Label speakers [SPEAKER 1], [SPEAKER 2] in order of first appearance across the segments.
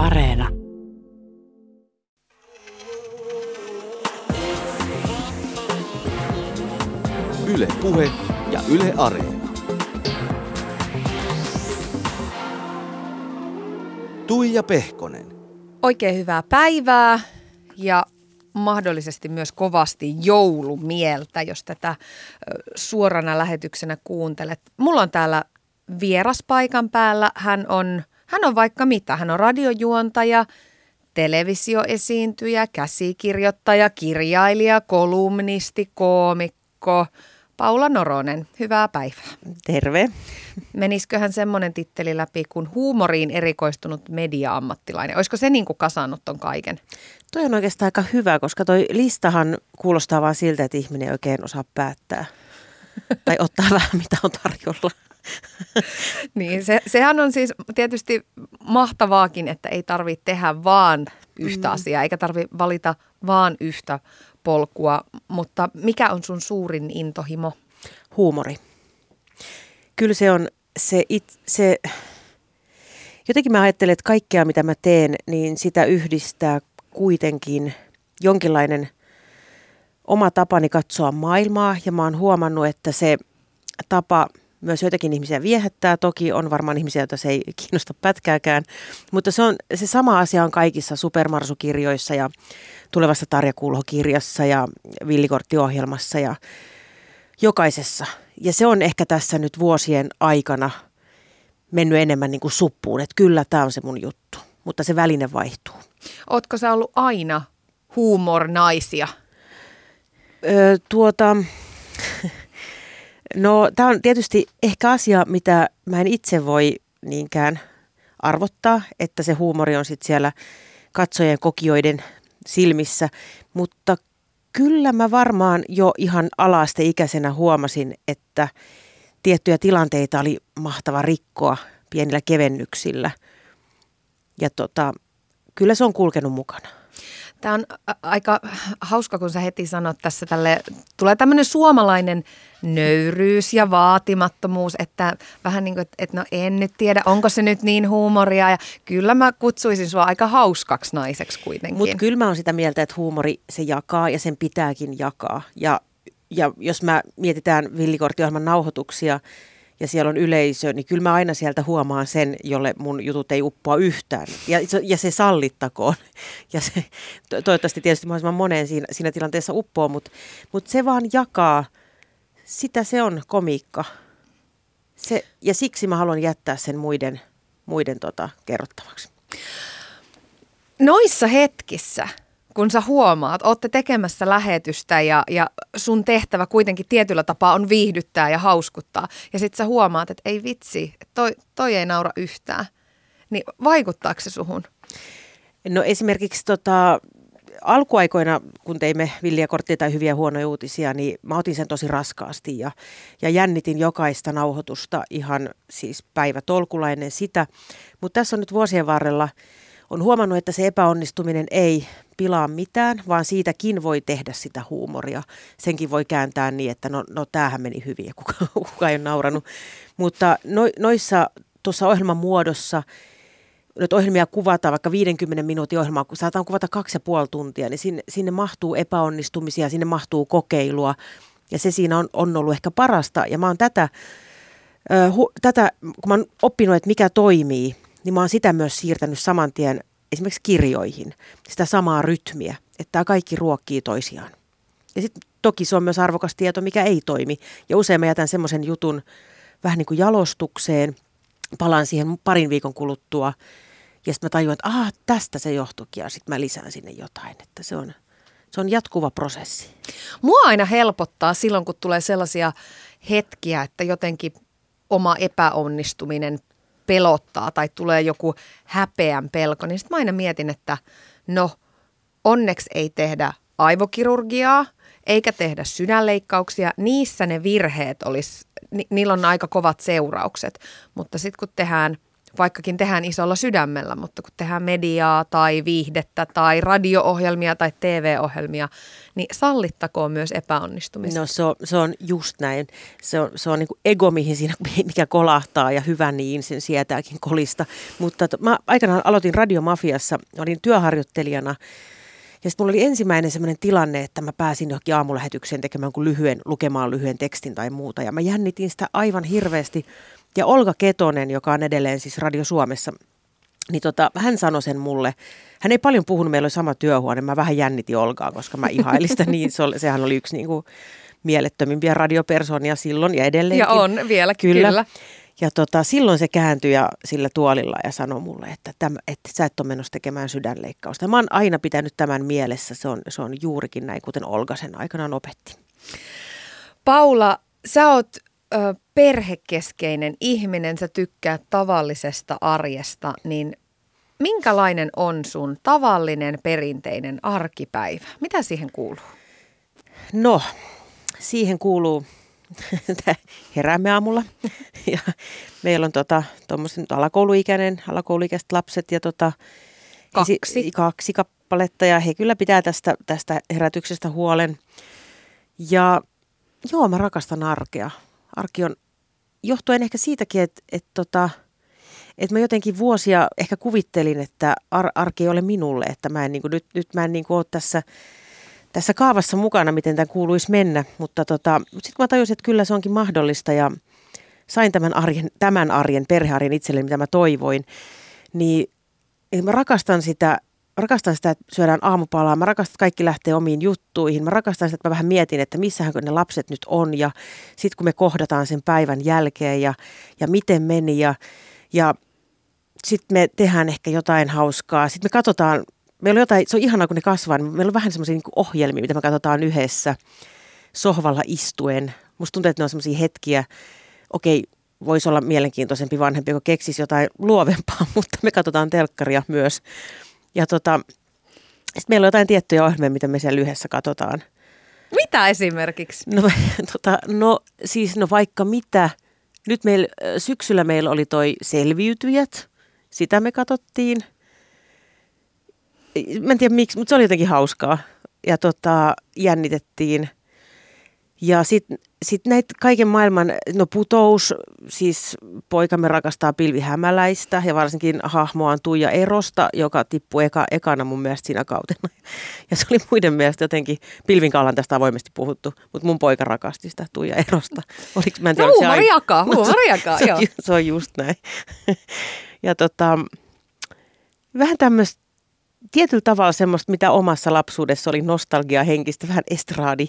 [SPEAKER 1] Areena.
[SPEAKER 2] Yle Puhe ja Yle Areena. Tuija Pehkonen.
[SPEAKER 3] Oikein hyvää päivää ja mahdollisesti myös kovasti joulumieltä, jos tätä suorana lähetyksenä kuuntelet. Mulla on täällä vieras paikan päällä. Hän on, hän on vaikka mitä. Hän on radiojuontaja, televisioesiintyjä, käsikirjoittaja, kirjailija, kolumnisti, koomikko. Paula Noronen, hyvää päivää.
[SPEAKER 4] Terve.
[SPEAKER 3] Menisköhän semmoinen titteli läpi kuin huumoriin erikoistunut media-ammattilainen? Olisiko se niin kuin kasannut ton kaiken?
[SPEAKER 4] Toi on oikeastaan aika hyvä, koska toi listahan kuulostaa vaan siltä, että ihminen ei oikein osaa päättää. tai ottaa vähän mitä on tarjolla.
[SPEAKER 3] niin, se, sehän on siis tietysti mahtavaakin, että ei tarvitse tehdä vaan yhtä mm. asiaa, eikä tarvitse valita vaan yhtä polkua. Mutta mikä on sun suurin intohimo?
[SPEAKER 4] Huumori. Kyllä se on se, it, se jotenkin mä ajattelen, että kaikkea mitä mä teen, niin sitä yhdistää kuitenkin jonkinlainen oma tapani katsoa maailmaa ja mä oon huomannut, että se tapa myös joitakin ihmisiä viehättää. Toki on varmaan ihmisiä, joita se ei kiinnosta pätkääkään, mutta se, on, se sama asia on kaikissa supermarsukirjoissa ja tulevassa Tarja Kulho-kirjassa ja Villikorttiohjelmassa ja jokaisessa. Ja se on ehkä tässä nyt vuosien aikana mennyt enemmän niin kuin suppuun, että kyllä tämä on se mun juttu, mutta se väline vaihtuu.
[SPEAKER 3] Ootko sä ollut aina huumornaisia?
[SPEAKER 4] Öö, tuota, no tämä on tietysti ehkä asia, mitä mä en itse voi niinkään arvottaa, että se huumori on sitten siellä katsojien kokijoiden silmissä, mutta kyllä mä varmaan jo ihan ikäisenä huomasin, että tiettyjä tilanteita oli mahtava rikkoa pienillä kevennyksillä. Ja tota, kyllä se on kulkenut mukana.
[SPEAKER 3] Tämä on aika hauska, kun sä heti sanot tässä tälle, tulee tämmöinen suomalainen nöyryys ja vaatimattomuus, että vähän niin kuin, että, että no en nyt tiedä, onko se nyt niin huumoria ja kyllä mä kutsuisin sua aika hauskaksi naiseksi kuitenkin.
[SPEAKER 4] Mutta kyllä mä oon sitä mieltä, että huumori se jakaa ja sen pitääkin jakaa ja, ja jos mä mietitään villikorttiohjelman nauhoituksia, ja siellä on yleisö, niin kyllä mä aina sieltä huomaan sen, jolle mun jutut ei uppoa yhtään. Ja, ja se sallittakoon. Ja se to, toivottavasti tietysti mahdollisimman moneen siinä, siinä tilanteessa uppoo, mutta mut se vaan jakaa, sitä se on komiikka. Se, ja siksi mä haluan jättää sen muiden, muiden tota, kerrottavaksi.
[SPEAKER 3] Noissa hetkissä – kun sä huomaat, ootte tekemässä lähetystä ja, ja sun tehtävä kuitenkin tietyllä tapaa on viihdyttää ja hauskuttaa. Ja sit sä huomaat, että ei vitsi, toi, toi ei naura yhtään. Niin vaikuttaako se suhun?
[SPEAKER 4] No esimerkiksi tota, alkuaikoina, kun teimme villiä korttia tai hyviä huonoja uutisia, niin mä otin sen tosi raskaasti ja, ja jännitin jokaista nauhoitusta ihan siis päivä tolkulla ennen sitä. Mutta tässä on nyt vuosien varrella on huomannut, että se epäonnistuminen ei pilaa mitään, vaan siitäkin voi tehdä sitä huumoria. Senkin voi kääntää niin, että no, no tämähän meni hyvin ja kuka, kuka ei ole nauranut. Mutta no, noissa tuossa ohjelman muodossa, nyt ohjelmia kuvataan, vaikka 50 minuutin ohjelmaa, kun saataan kuvata kaksi ja puoli tuntia, niin sinne, sinne mahtuu epäonnistumisia, sinne mahtuu kokeilua. Ja se siinä on, on ollut ehkä parasta. Ja mä oon tätä, äh, hu, tätä, kun mä oon oppinut, että mikä toimii, niin mä oon sitä myös siirtänyt saman tien esimerkiksi kirjoihin, sitä samaa rytmiä, että tämä kaikki ruokkii toisiaan. Ja sitten toki se on myös arvokas tieto, mikä ei toimi. Ja usein mä jätän semmoisen jutun vähän niin kuin jalostukseen, palaan siihen parin viikon kuluttua, ja sitten mä tajuan, että ah, tästä se johtuikin, ja sitten mä lisään sinne jotain, että se on, se on jatkuva prosessi.
[SPEAKER 3] Mua aina helpottaa silloin, kun tulee sellaisia hetkiä, että jotenkin oma epäonnistuminen pelottaa tai tulee joku häpeän pelko, niin sitten mä aina mietin, että no onneksi ei tehdä aivokirurgiaa, eikä tehdä sydänleikkauksia. Niissä ne virheet olisi, ni, niillä on aika kovat seuraukset. Mutta sitten kun tehdään vaikkakin tehdään isolla sydämellä, mutta kun tehdään mediaa tai viihdettä tai radio-ohjelmia tai TV-ohjelmia, niin sallittakoon myös epäonnistumista.
[SPEAKER 4] No se on, se on just näin. Se on, se on niin kuin ego, mihin siinä, mikä kolahtaa ja hyvä niin, sen sietääkin kolista. Mutta to, mä aikanaan aloitin Radiomafiassa, olin työharjoittelijana ja sitten mulla oli ensimmäinen sellainen tilanne, että mä pääsin johonkin aamulähetykseen tekemään lyhyen, lukemaan lyhyen tekstin tai muuta. Ja mä jännitin sitä aivan hirveästi. Ja Olga Ketonen, joka on edelleen siis Radio Suomessa, niin tota, hän sanoi sen mulle. Hän ei paljon puhunut, meillä oli sama työhuone. Mä vähän jännitin Olgaa, koska mä ihailin sitä niin. Se oli, sehän oli yksi niin kuin mielettömimpiä radiopersonia silloin ja edelleenkin.
[SPEAKER 3] Ja on vielä, kyllä. kyllä.
[SPEAKER 4] Ja tota, silloin se kääntyi ja sillä tuolilla ja sanoi mulle, että, täm, että sä et ole menossa tekemään sydänleikkausta. Mä oon aina pitänyt tämän mielessä. Se on, se on juurikin näin, kuten Olga sen aikanaan opetti.
[SPEAKER 3] Paula, sä oot ö, perhekeskeinen ihminen, sä tykkäät tavallisesta arjesta, niin minkälainen on sun tavallinen perinteinen arkipäivä? Mitä siihen kuuluu?
[SPEAKER 4] No, siihen kuuluu heräämme aamulla. ja meillä on tota, alakouluikäinen, alakouluikäiset lapset ja tota,
[SPEAKER 3] kaksi.
[SPEAKER 4] Esi- kaksi kappaletta ja he kyllä pitää tästä, tästä herätyksestä huolen. Ja joo, mä rakastan arkea. Arki on, johtuen ehkä siitäkin, että et tota, et mä jotenkin vuosia ehkä kuvittelin, että ar- arki ei ole minulle, että mä en, niin kuin, nyt, nyt mä en niin kuin, ole tässä tässä kaavassa mukana, miten tämä kuuluisi mennä, mutta tota, sitten kun mä tajusin, että kyllä se onkin mahdollista ja sain tämän arjen, tämän arjen, perhearjen itselleni, mitä mä toivoin, niin mä rakastan sitä, rakastan sitä, että syödään aamupalaa, mä rakastan, että kaikki lähtee omiin juttuihin, mä rakastan sitä, että mä vähän mietin, että missähän ne lapset nyt on ja sitten kun me kohdataan sen päivän jälkeen ja, ja miten meni ja, ja sitten me tehdään ehkä jotain hauskaa, sitten me katsotaan meillä on jotain, se on ihanaa kun ne kasvaa, niin meillä on vähän semmoisia niin ohjelmia, mitä me katsotaan yhdessä sohvalla istuen. Musta tuntuu, että ne on semmoisia hetkiä, okei, voisi olla mielenkiintoisempi vanhempi, joka keksisi jotain luovempaa, mutta me katsotaan telkkaria myös. Ja tota, sitten meillä on jotain tiettyjä ohjelmia, mitä me siellä yhdessä katsotaan.
[SPEAKER 3] Mitä esimerkiksi?
[SPEAKER 4] No, tota, no siis no vaikka mitä. Nyt meillä, syksyllä meillä oli toi Selviytyjät, sitä me katsottiin – mä en tiedä miksi, mutta se oli jotenkin hauskaa. Ja tota, jännitettiin. Ja sitten sit näitä kaiken maailman, no putous, siis poikamme rakastaa pilvihämäläistä ja varsinkin hahmoaan Tuija Erosta, joka tippui eka, ekana mun mielestä siinä kautena. Ja se oli muiden mielestä jotenkin, pilvin kallan tästä avoimesti puhuttu, mutta mun poika rakasti sitä Tuija Erosta.
[SPEAKER 3] Oliks, mä en tiedä, no huumori jakaa, huumori jakaa,
[SPEAKER 4] joo. Se on just näin. Ja tota, vähän tämmöistä tietyllä tavalla semmoista, mitä omassa lapsuudessa oli nostalgia henkistä, vähän estraadi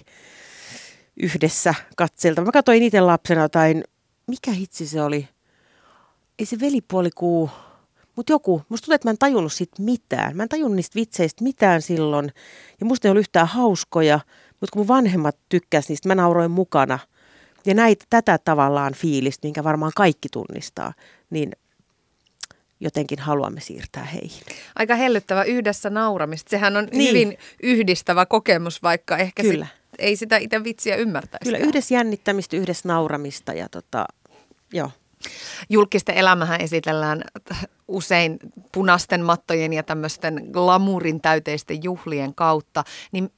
[SPEAKER 4] yhdessä katselta. Mä katsoin itse lapsena jotain, mikä hitsi se oli? Ei se velipuolikuu, mutta joku. Musta tuntuu, että mä en tajunnut siitä mitään. Mä en tajunnut niistä vitseistä mitään silloin. Ja musta ne oli yhtään hauskoja, mutta kun mun vanhemmat tykkäs niistä, mä nauroin mukana. Ja näitä, tätä tavallaan fiilistä, minkä varmaan kaikki tunnistaa, niin jotenkin haluamme siirtää heihin.
[SPEAKER 3] Aika hellyttävä yhdessä nauramista. Sehän on niin. hyvin yhdistävä kokemus, vaikka ehkä Kyllä. Sit, ei sitä itse vitsiä ymmärtäisi.
[SPEAKER 4] Kyllä, yhdessä jännittämistä, yhdessä nauramista ja tota, joo.
[SPEAKER 3] Julkisten elämähän esitellään usein punaisten mattojen ja tämmöisten glamuurin täyteisten juhlien kautta. Niin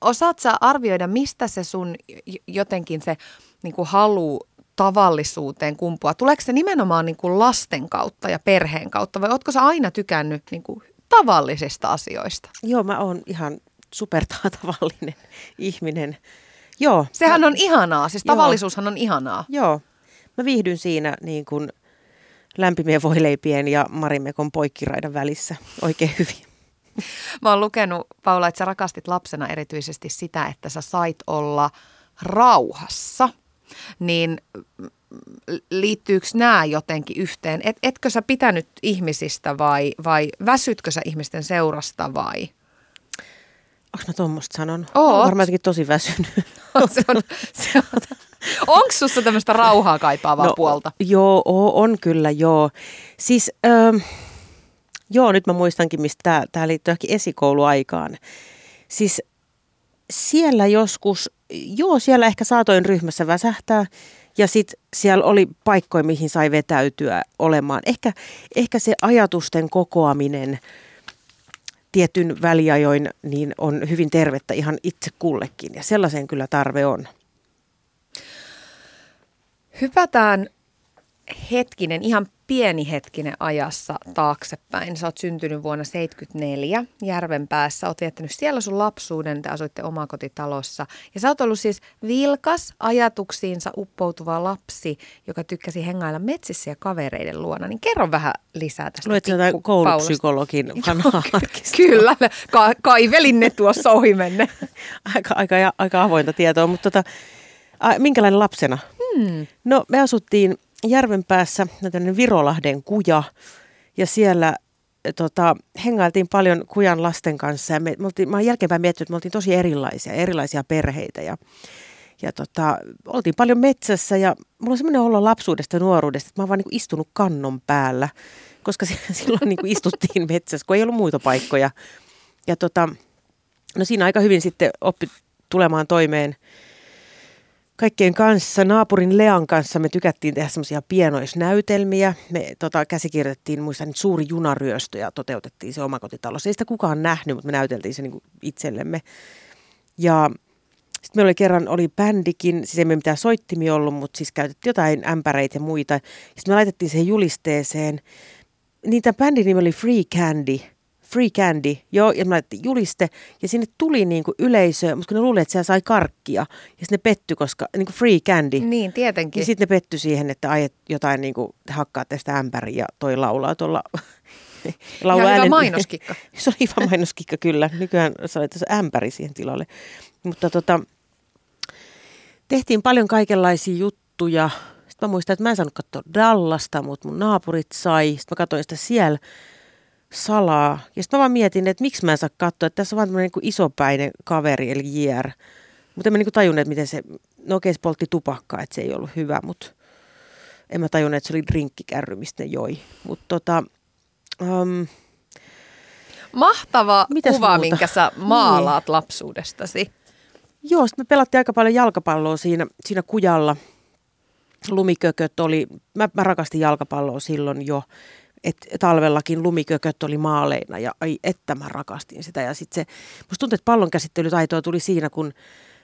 [SPEAKER 3] osaat sä arvioida, mistä se sun jotenkin se niin kuin halu tavallisuuteen kumpua? Tuleeko se nimenomaan niin kuin lasten kautta ja perheen kautta vai ootko sä aina tykännyt niin kuin tavallisista asioista?
[SPEAKER 4] Joo, mä oon ihan supertavallinen ihminen. Joo.
[SPEAKER 3] Sehän mä, on ihanaa, siis joo, tavallisuushan on ihanaa.
[SPEAKER 4] Joo, mä viihdyn siinä niin kuin lämpimien voileipien ja Marimekon poikkiraidan välissä oikein hyvin.
[SPEAKER 3] Mä oon lukenut, Paula, että sä rakastit lapsena erityisesti sitä, että sä sait olla rauhassa – niin liittyykö nämä jotenkin yhteen? Et, etkö sä pitänyt ihmisistä vai, vai väsytkö sä ihmisten seurasta vai?
[SPEAKER 4] Onko mä tuommoista sanon?
[SPEAKER 3] Oot.
[SPEAKER 4] varmaan jotenkin tosi väsynyt.
[SPEAKER 3] se on, se on. Onko sussa tämmöistä rauhaa kaipaavaa no, puolta?
[SPEAKER 4] Joo, on kyllä joo. Siis ähm, joo, nyt mä muistankin, mistä tämä liittyy esikouluaikaan. Siis siellä joskus joo, siellä ehkä saatoin ryhmässä väsähtää. Ja sitten siellä oli paikkoja, mihin sai vetäytyä olemaan. Ehkä, ehkä se ajatusten kokoaminen tietyn väliajoin niin on hyvin tervettä ihan itse kullekin. Ja sellaisen kyllä tarve on.
[SPEAKER 3] Hypätään hetkinen, ihan pieni hetkinen ajassa taaksepäin. Sä oot syntynyt vuonna 74 Järvenpäässä. Oot viettänyt siellä sun lapsuuden, te asuitte omakotitalossa. Ja sä oot ollut siis vilkas, ajatuksiinsa uppoutuva lapsi, joka tykkäsi hengailla metsissä ja kavereiden luona. Niin kerro vähän lisää tästä
[SPEAKER 4] Luet jotain koulupsykologin vanhaa
[SPEAKER 3] Kyllä, ka- kaivelin ne tuossa ohi menne.
[SPEAKER 4] aika, aika, aika avointa tietoa, mutta tota, a, minkälainen lapsena? Hmm. No me asuttiin Järvenpäässä tämmöinen Virolahden kuja ja siellä tota, hengailtiin paljon kujan lasten kanssa ja me, me oltiin, mä oon jälkeenpäin miettinyt, että me oltiin tosi erilaisia, erilaisia perheitä ja, ja tota, oltiin paljon metsässä ja mulla on semmoinen olo lapsuudesta ja nuoruudesta, että mä oon vaan niin istunut kannon päällä, koska silloin niin istuttiin metsässä, kun ei ollut muita paikkoja. Ja tota, no siinä aika hyvin sitten oppi tulemaan toimeen kaikkien kanssa. Naapurin Lean kanssa me tykättiin tehdä semmoisia pienoisnäytelmiä. Me tota, käsikirjoitettiin, muistan, suuri junaryöstö ja toteutettiin se omakotitalossa. Ei sitä kukaan nähnyt, mutta me näyteltiin se niin itsellemme. Ja sitten meillä oli kerran oli bändikin, siis ei me mitään soittimia ollut, mutta siis käytettiin jotain ämpäreitä ja muita. Sitten me laitettiin siihen julisteeseen. Niitä bändin nimi oli Free Candy – free candy, joo, ja mä laitettiin juliste, ja sinne tuli niin kuin yleisö, mutta kun ne luulivat, että siellä sai karkkia, ja sitten ne petty, koska niin kuin free candy.
[SPEAKER 3] Niin, tietenkin.
[SPEAKER 4] Ja sitten ne petty siihen, että ai, jotain niin kuin, te hakkaatte tästä ämpäriä, ja toi laulaa tuolla
[SPEAKER 3] laulaa Ihan äänen. mainoskikka.
[SPEAKER 4] se oli hyvä mainoskikka, kyllä. Nykyään sai tässä ämpäri siihen tilalle. Mutta tota, tehtiin paljon kaikenlaisia juttuja. Sitten mä muistan, että mä en saanut katsoa Dallasta, mutta mun naapurit sai. Sitten mä katsoin sitä siellä salaa. Ja sitten mä vaan mietin, että miksi mä en saa katsoa, että tässä on vaan tämmöinen niin isopäinen kaveri, eli JR. Mutta en mä niin tajunnut, että miten se, no okei se poltti tupakkaa, että se ei ollut hyvä, mutta en mä tajunnut, että se oli drinkkikärry, mistä ne joi. Mutta tota, um,
[SPEAKER 3] Mahtava Mitäs kuva, muuta? minkä sä maalaat niin. lapsuudestasi.
[SPEAKER 4] Joo, sitten me pelattiin aika paljon jalkapalloa siinä, siinä kujalla. Lumikököt oli, mä, mä rakastin jalkapalloa silloin jo että talvellakin lumikököt oli maaleina ja ai että mä rakastin sitä. Ja sitten se, musta tuntuu, että pallon käsittelytaitoa tuli siinä, kun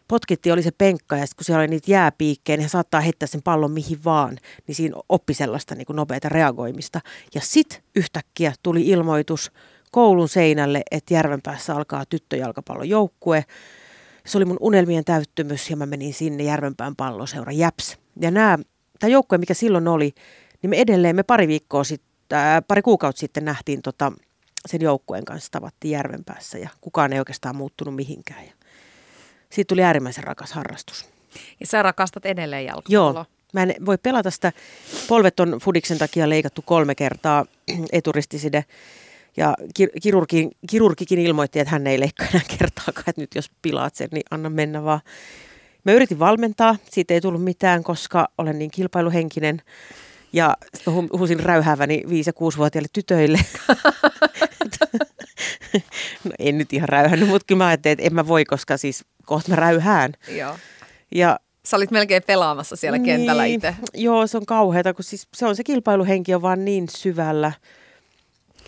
[SPEAKER 4] potkitti oli se penkka ja sitten kun siellä oli niitä jääpiikkejä, niin he saattaa heittää sen pallon mihin vaan, niin siinä oppi sellaista niin kuin nopeata reagoimista. Ja sitten yhtäkkiä tuli ilmoitus koulun seinälle, että Järvenpäässä alkaa tyttöjalkapallojoukkue. Se oli mun unelmien täyttymys ja mä menin sinne Järvenpään palloseura Jäps. Ja tämä joukkue, mikä silloin oli, niin me edelleen, me pari viikkoa sitten pari kuukautta sitten nähtiin tota, sen joukkueen kanssa, tavattiin Järvenpäässä ja kukaan ei oikeastaan muuttunut mihinkään. Ja siitä tuli äärimmäisen rakas harrastus.
[SPEAKER 3] Ja sä rakastat edelleen jalkapalloa?
[SPEAKER 4] Joo. Mä en voi pelata sitä. Polvet on Fudiksen takia leikattu kolme kertaa eturistiside. Ja kirurgi, kirurgikin ilmoitti, että hän ei leikkaa enää kertaakaan, että nyt jos pilaat sen, niin anna mennä vaan. Mä yritin valmentaa, siitä ei tullut mitään, koska olen niin kilpailuhenkinen. Ja sitten huusin räyhääväni 5- ja 6-vuotiaille tytöille. no en nyt ihan räyhännyt, mutta kyllä mä ajattelin, että en mä voi, koska siis kohta mä räyhään.
[SPEAKER 3] Joo.
[SPEAKER 4] Ja
[SPEAKER 3] Sä olit melkein pelaamassa siellä niin, kentällä itse.
[SPEAKER 4] Joo, se on kauheata, kun siis se on se kilpailuhenki on vaan niin syvällä.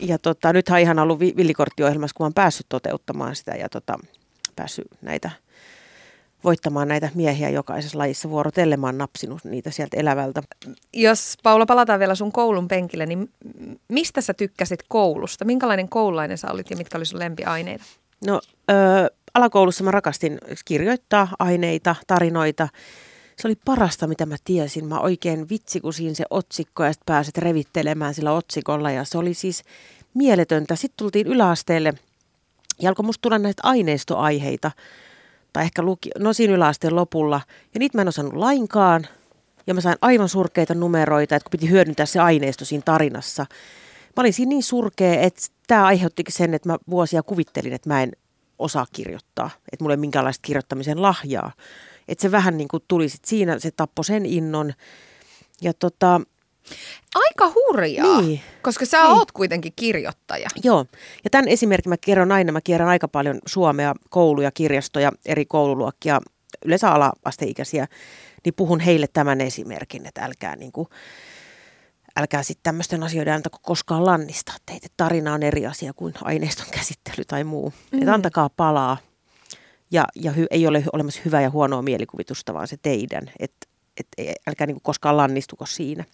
[SPEAKER 4] Ja tota, nythän on ihan ollut villikorttiohjelmassa, kun mä oon päässyt toteuttamaan sitä ja tota, päässyt näitä – voittamaan näitä miehiä jokaisessa lajissa vuorotellen. Mä oon napsinut niitä sieltä elävältä.
[SPEAKER 3] Jos Paula palataan vielä sun koulun penkille, niin mistä sä tykkäsit koulusta? Minkälainen koululainen sä olit ja mitkä oli sun lempiaineita?
[SPEAKER 4] No ö, alakoulussa mä rakastin kirjoittaa aineita, tarinoita. Se oli parasta, mitä mä tiesin. Mä oikein vitsikusin se otsikko ja sitten pääset revittelemään sillä otsikolla. Ja se oli siis mieletöntä. Sitten tultiin yläasteelle ja alkoi musta tulla näitä aineistoaiheita tai ehkä luki, no siinä yläasteen lopulla. Ja niitä mä en osannut lainkaan. Ja mä sain aivan surkeita numeroita, että kun piti hyödyntää se aineisto siinä tarinassa. Mä olin siinä niin surkea, että tämä aiheuttikin sen, että mä vuosia kuvittelin, että mä en osaa kirjoittaa. Että mulla ei minkäänlaista kirjoittamisen lahjaa. Että se vähän niin kuin tuli sit siinä, se tappoi sen innon. Ja tota,
[SPEAKER 3] Aika hurjaa, niin. koska sä niin. oot kuitenkin kirjoittaja.
[SPEAKER 4] Joo, ja tämän esimerkin mä kerron aina, mä kierrän aika paljon Suomea, kouluja, kirjastoja, eri koululuokkia, yleensä ala-asteikäisiä. niin puhun heille tämän esimerkin, että älkää niin kuin, älkää sitten tämmöisten asioiden antako koskaan lannistaa teitä. Tarina on eri asia kuin aineiston käsittely tai muu. Mm. Että antakaa palaa ja, ja hy, ei ole olemassa hyvää ja huonoa mielikuvitusta, vaan se teidän. Että et, älkää niin koskaan lannistuko siinä.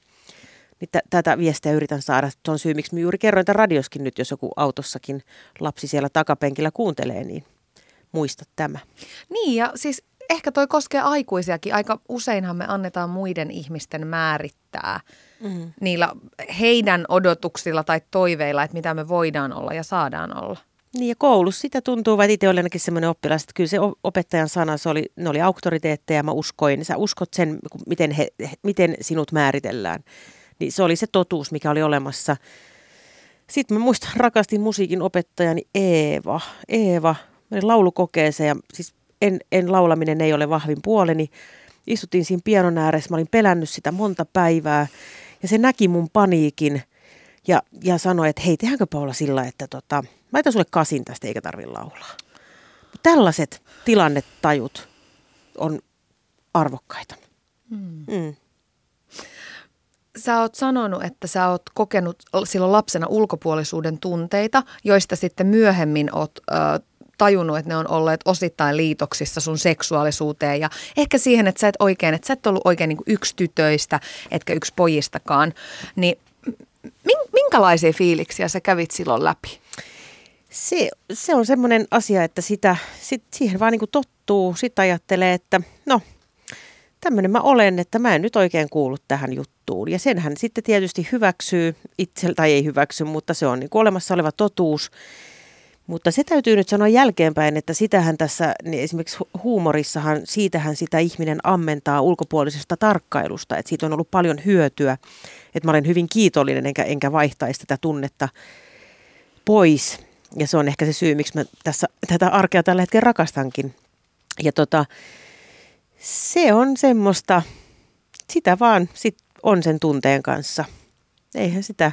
[SPEAKER 4] Niin t- tätä viestiä yritän saada. Se on syy, miksi juuri kerroin tämän radioskin nyt, jos joku autossakin lapsi siellä takapenkillä kuuntelee, niin muista tämä.
[SPEAKER 3] Niin ja siis ehkä toi koskee aikuisiakin. Aika useinhan me annetaan muiden ihmisten määrittää mm. niillä heidän odotuksilla tai toiveilla, että mitä me voidaan olla ja saadaan olla.
[SPEAKER 4] Niin ja koulussa sitä tuntuu, vai itse olin ainakin semmoinen oppilas, että kyllä se opettajan sana, se oli, ne oli auktoriteetteja, mä uskoin. Sä uskot sen, miten, he, miten sinut määritellään. Niin se oli se totuus, mikä oli olemassa. Sitten mä muistan, rakastin musiikin opettajani Eeva. Eeva, mä olin laulukokeeseen ja siis en, en laulaminen ei ole vahvin puoleni. Istuttiin siinä pianon ääressä, mä olin pelännyt sitä monta päivää ja se näki mun paniikin ja, ja sanoi, että hei, tehdäänkö Paula sillä, että tota, mä laitan sulle kasin tästä eikä tarvi laulaa. Tällaiset tilannetajut on arvokkaita. Hmm. Mm
[SPEAKER 3] sä oot sanonut, että sä oot kokenut silloin lapsena ulkopuolisuuden tunteita, joista sitten myöhemmin oot ö, tajunnut, että ne on olleet osittain liitoksissa sun seksuaalisuuteen ja ehkä siihen, että sä et oikein, että sä et ollut oikein niin yksi tytöistä, etkä yksi pojistakaan. Niin minkälaisia fiiliksiä sä kävit silloin läpi?
[SPEAKER 4] Se, se on semmoinen asia, että sitä, sit, siihen vaan niin tottuu. Sitten ajattelee, että no tämmöinen mä olen, että mä en nyt oikein kuulu tähän juttuun. Ja senhän sitten tietysti hyväksyy itse, tai ei hyväksy, mutta se on niin olemassa oleva totuus. Mutta se täytyy nyt sanoa jälkeenpäin, että sitähän tässä, niin esimerkiksi huumorissahan, siitähän sitä ihminen ammentaa ulkopuolisesta tarkkailusta, että siitä on ollut paljon hyötyä, että mä olen hyvin kiitollinen enkä, enkä vaihtaisi tätä tunnetta pois. Ja se on ehkä se syy, miksi mä tässä tätä arkea tällä hetkellä rakastankin. Ja tota, se on semmoista, sitä vaan sit on sen tunteen kanssa. Eihän sitä,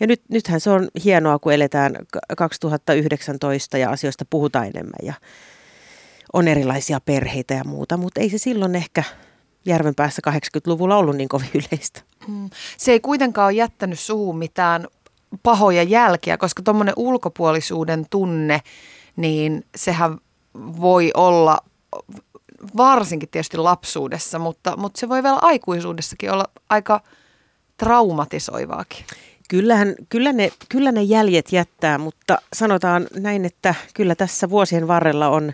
[SPEAKER 4] ja nyt, nythän se on hienoa, kun eletään 2019 ja asioista puhutaan enemmän ja on erilaisia perheitä ja muuta, mutta ei se silloin ehkä järven päässä 80-luvulla ollut niin kovin yleistä. Mm.
[SPEAKER 3] Se ei kuitenkaan ole jättänyt suhun mitään pahoja jälkiä, koska tuommoinen ulkopuolisuuden tunne, niin sehän voi olla varsinkin tietysti lapsuudessa, mutta, mutta se voi vielä aikuisuudessakin olla aika traumatisoivaakin.
[SPEAKER 4] Kyllähän, kyllä, ne, kyllä ne jäljet jättää, mutta sanotaan näin, että kyllä tässä vuosien varrella on,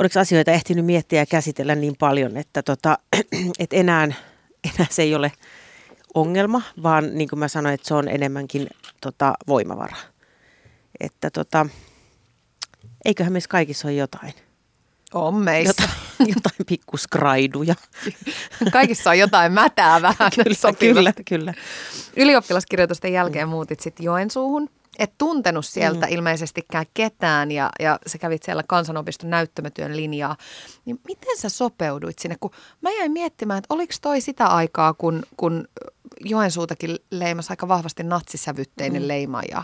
[SPEAKER 4] oliko asioita ehtinyt miettiä ja käsitellä niin paljon, että tota, et enää, enää se ei ole ongelma, vaan niin kuin mä sanoin, että se on enemmänkin tota, voimavara. Että tota, eiköhän meissä kaikissa ole jotain.
[SPEAKER 3] On meissä.
[SPEAKER 4] Jotain, jotain pikkuskraiduja.
[SPEAKER 3] Kaikissa on jotain mätää vähän
[SPEAKER 4] kyllä, kyllä, kyllä.
[SPEAKER 3] Ylioppilaskirjoitusten jälkeen muutit sitten Joensuuhun. Et tuntenut sieltä mm. ilmeisestikään ketään ja, ja sä kävit siellä kansanopiston näyttämötyön linjaa. Niin miten sä sopeuduit sinne? Kun mä jäin miettimään, että oliko toi sitä aikaa, kun, kun Joensuutakin leimas aika vahvasti natsisävytteinen mm. leima ja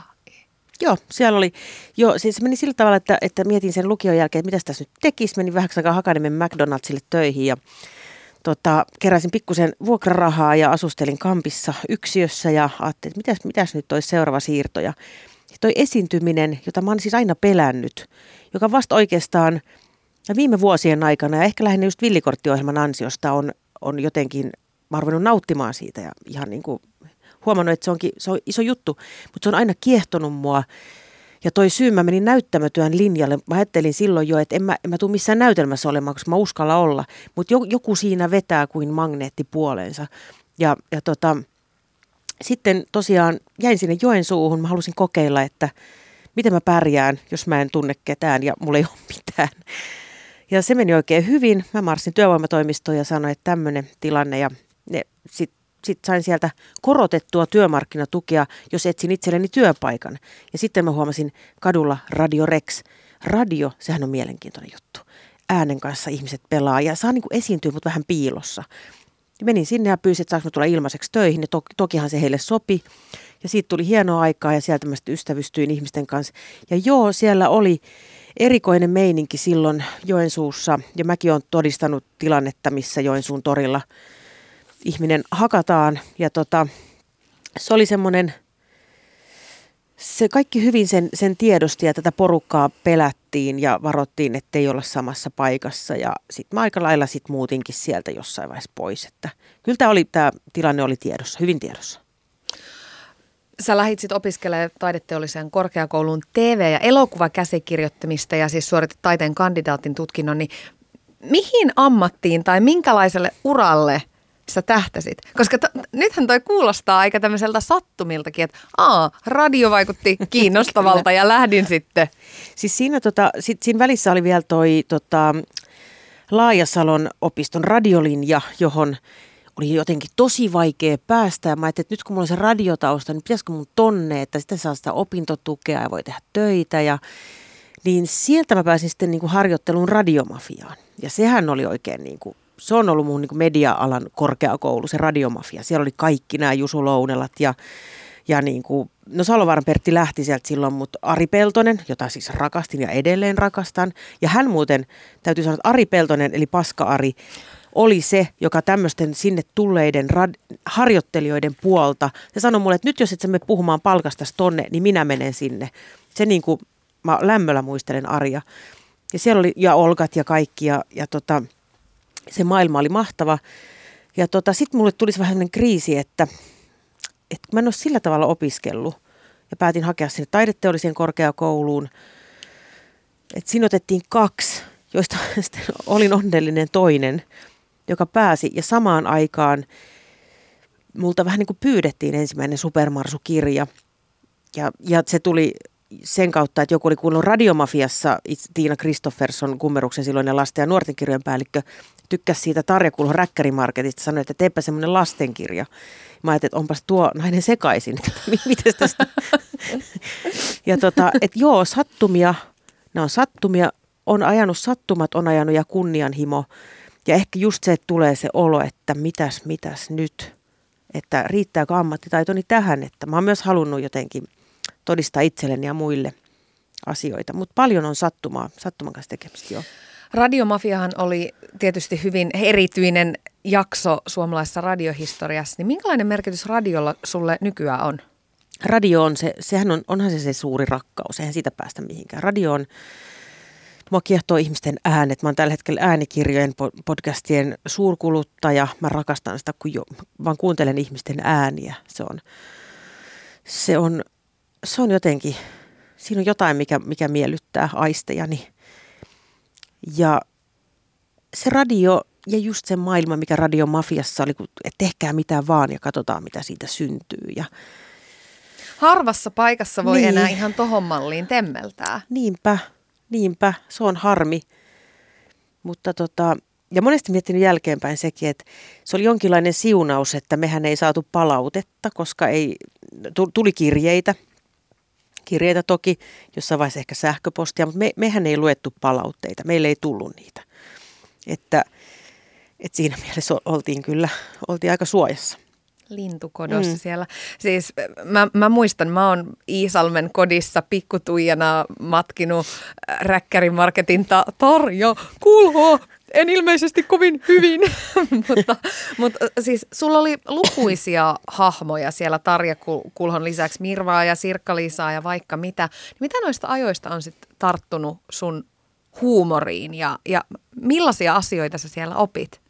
[SPEAKER 4] Joo, siellä oli, joo, siis meni sillä tavalla, että, että mietin sen lukion jälkeen, että mitä tässä nyt tekisi. Menin vähän aikaa Hakaniemen McDonaldsille töihin ja tota, keräsin pikkusen vuokrarahaa ja asustelin kampissa yksiössä ja ajattelin, että mitäs, mitäs nyt olisi seuraava siirto. Ja toi esiintyminen, jota mä oon siis aina pelännyt, joka vasta oikeastaan viime vuosien aikana ja ehkä lähinnä just villikorttiohjelman ansiosta on, on jotenkin, mä nauttimaan siitä ja ihan niin kuin huomannut, että se, onkin, se on iso juttu, mutta se on aina kiehtonut mua. Ja toi syy, mä menin näyttämätyön linjalle. Mä ajattelin silloin jo, että en mä, en mä tule missään näytelmässä olemaan, koska mä uskalla olla. Mutta joku siinä vetää kuin magneetti puoleensa. Ja, ja tota, sitten tosiaan jäin sinne Joensuuhun. Mä halusin kokeilla, että miten mä pärjään, jos mä en tunne ketään ja mulla ei ole mitään. Ja se meni oikein hyvin. Mä marssin työvoimatoimistoon ja sanoin, että tämmöinen tilanne. Ja ne sit sitten sain sieltä korotettua työmarkkinatukea, jos etsin itselleni työpaikan. Ja sitten mä huomasin kadulla Radio Rex. Radio, sehän on mielenkiintoinen juttu. Äänen kanssa ihmiset pelaa ja saa niin kuin esiintyä, mutta vähän piilossa. Menin sinne ja pyysin, että saanko tulla ilmaiseksi töihin. Ja to- tokihan se heille sopi. Ja siitä tuli hienoa aikaa ja sieltä mä ystävystyin ihmisten kanssa. Ja joo, siellä oli erikoinen meininki silloin Joensuussa. Ja mäkin olen todistanut tilannetta, missä Joensuun torilla ihminen hakataan. Ja tota, se oli semmoinen, se kaikki hyvin sen, sen tiedosti ja tätä porukkaa pelättiin ja varottiin, ettei olla samassa paikassa. Ja sitten mä aika lailla sit muutinkin sieltä jossain vaiheessa pois. Että kyllä tämä, oli, tämä tilanne oli tiedossa, hyvin tiedossa.
[SPEAKER 3] Sä lähit sitten opiskelemaan taideteollisen korkeakoulun TV- ja elokuvakäsikirjoittamista ja siis suoritit taiteen kandidaatin tutkinnon, niin mihin ammattiin tai minkälaiselle uralle – sä tähtäsit? Koska to, nythän toi kuulostaa aika tämmöiseltä sattumiltakin, että aa, radio vaikutti kiinnostavalta ja lähdin sitten.
[SPEAKER 4] Siis siinä, tota, sit, siinä välissä oli vielä toi tota, Laajasalon opiston radiolinja, johon oli jotenkin tosi vaikea päästä. Ja mä ajattelin, että nyt kun mulla on se radiotausta, niin pitäisikö mun tonne, että sitten saa sitä opintotukea ja voi tehdä töitä. Ja, niin sieltä mä pääsin sitten niin kuin harjoitteluun radiomafiaan. Ja sehän oli oikein niin kuin se on ollut mun niin media-alan korkeakoulu, se radiomafia. Siellä oli kaikki nämä Jusu Lounelat ja, ja niin kuin, no Salovaaran Pertti lähti sieltä silloin, mutta Ari Peltonen, jota siis rakastin ja edelleen rakastan. Ja hän muuten, täytyy sanoa, että Ari Peltonen, eli Paska-Ari, oli se, joka tämmöisten sinne tulleiden rad- harjoittelijoiden puolta, se sanoi mulle, että nyt jos et sä me puhumaan palkasta tonne, niin minä menen sinne. Se niin kuin, mä lämmöllä muistelen Arja. Ja siellä oli, ja Olgat ja kaikki, ja, ja tota, se maailma oli mahtava. Ja tota, sitten mulle tuli vähän sellainen kriisi, että, että mä en ole sillä tavalla opiskellut. Ja päätin hakea sinne taideteolliseen korkeakouluun. Että siinä otettiin kaksi, joista olin onnellinen toinen, joka pääsi. Ja samaan aikaan multa vähän niin kuin pyydettiin ensimmäinen Supermarsu-kirja. Ja, ja se tuli sen kautta, että joku oli kuullut Radiomafiassa, Tiina Kristofferson, Kummeruksen silloinen lasten ja nuorten kirjojen päällikkö, tykkäsi siitä Tarja Kulho Räkkärimarketista, sanoi, että teepä semmoinen lastenkirja. Mä ajattelin, että onpas tuo nainen sekaisin, miten tästä. ja tota, että joo, sattumia, nämä on sattumia, on ajanut sattumat, on ajanut ja kunnianhimo. Ja ehkä just se, että tulee se olo, että mitäs, mitäs nyt, että riittääkö ammattitaitoni tähän, että mä oon myös halunnut jotenkin todistaa itselleni ja muille asioita, mutta paljon on sattumaa, sattuman kanssa tekemistä joo.
[SPEAKER 3] Radiomafiahan oli tietysti hyvin erityinen jakso suomalaisessa radiohistoriassa. Niin minkälainen merkitys radiolla sulle nykyään on?
[SPEAKER 4] Radio on se, sehän on, onhan se se suuri rakkaus, eihän siitä päästä mihinkään. Radio on, mua kiehtoo ihmisten äänet. Mä oon tällä hetkellä äänikirjojen, podcastien suurkuluttaja. Mä rakastan sitä, kun jo, vaan kuuntelen ihmisten ääniä. Se on, se on, se on jotenkin, siinä on jotain, mikä, mikä miellyttää aistejani. Ja se radio ja just se maailma, mikä radiomafiassa oli, että tehkää mitä vaan ja katsotaan, mitä siitä syntyy. Ja
[SPEAKER 3] Harvassa paikassa voi niin. enää ihan tohon malliin temmeltää.
[SPEAKER 4] Niinpä, niinpä. Se on harmi. Mutta tota, ja monesti miettinyt jälkeenpäin sekin, että se oli jonkinlainen siunaus, että mehän ei saatu palautetta, koska ei, tuli kirjeitä – kirjeitä toki, jossain vaiheessa ehkä sähköpostia, mutta me, mehän ei luettu palautteita, meille ei tullut niitä. Että, että siinä mielessä oltiin kyllä, oltiin aika suojassa
[SPEAKER 3] lintukodossa mm. siellä. Siis mä, mä muistan, mä oon Iisalmen kodissa pikkutuijana matkinut räkkärimarketin ta- Tarja Kulho en ilmeisesti kovin hyvin, mutta, mutta siis sulla oli lukuisia hahmoja siellä Tarja Kulhon lisäksi, Mirvaa ja Sirkka-Liisaa ja vaikka mitä. Mitä noista ajoista on sitten tarttunut sun huumoriin ja, ja millaisia asioita sä siellä opit?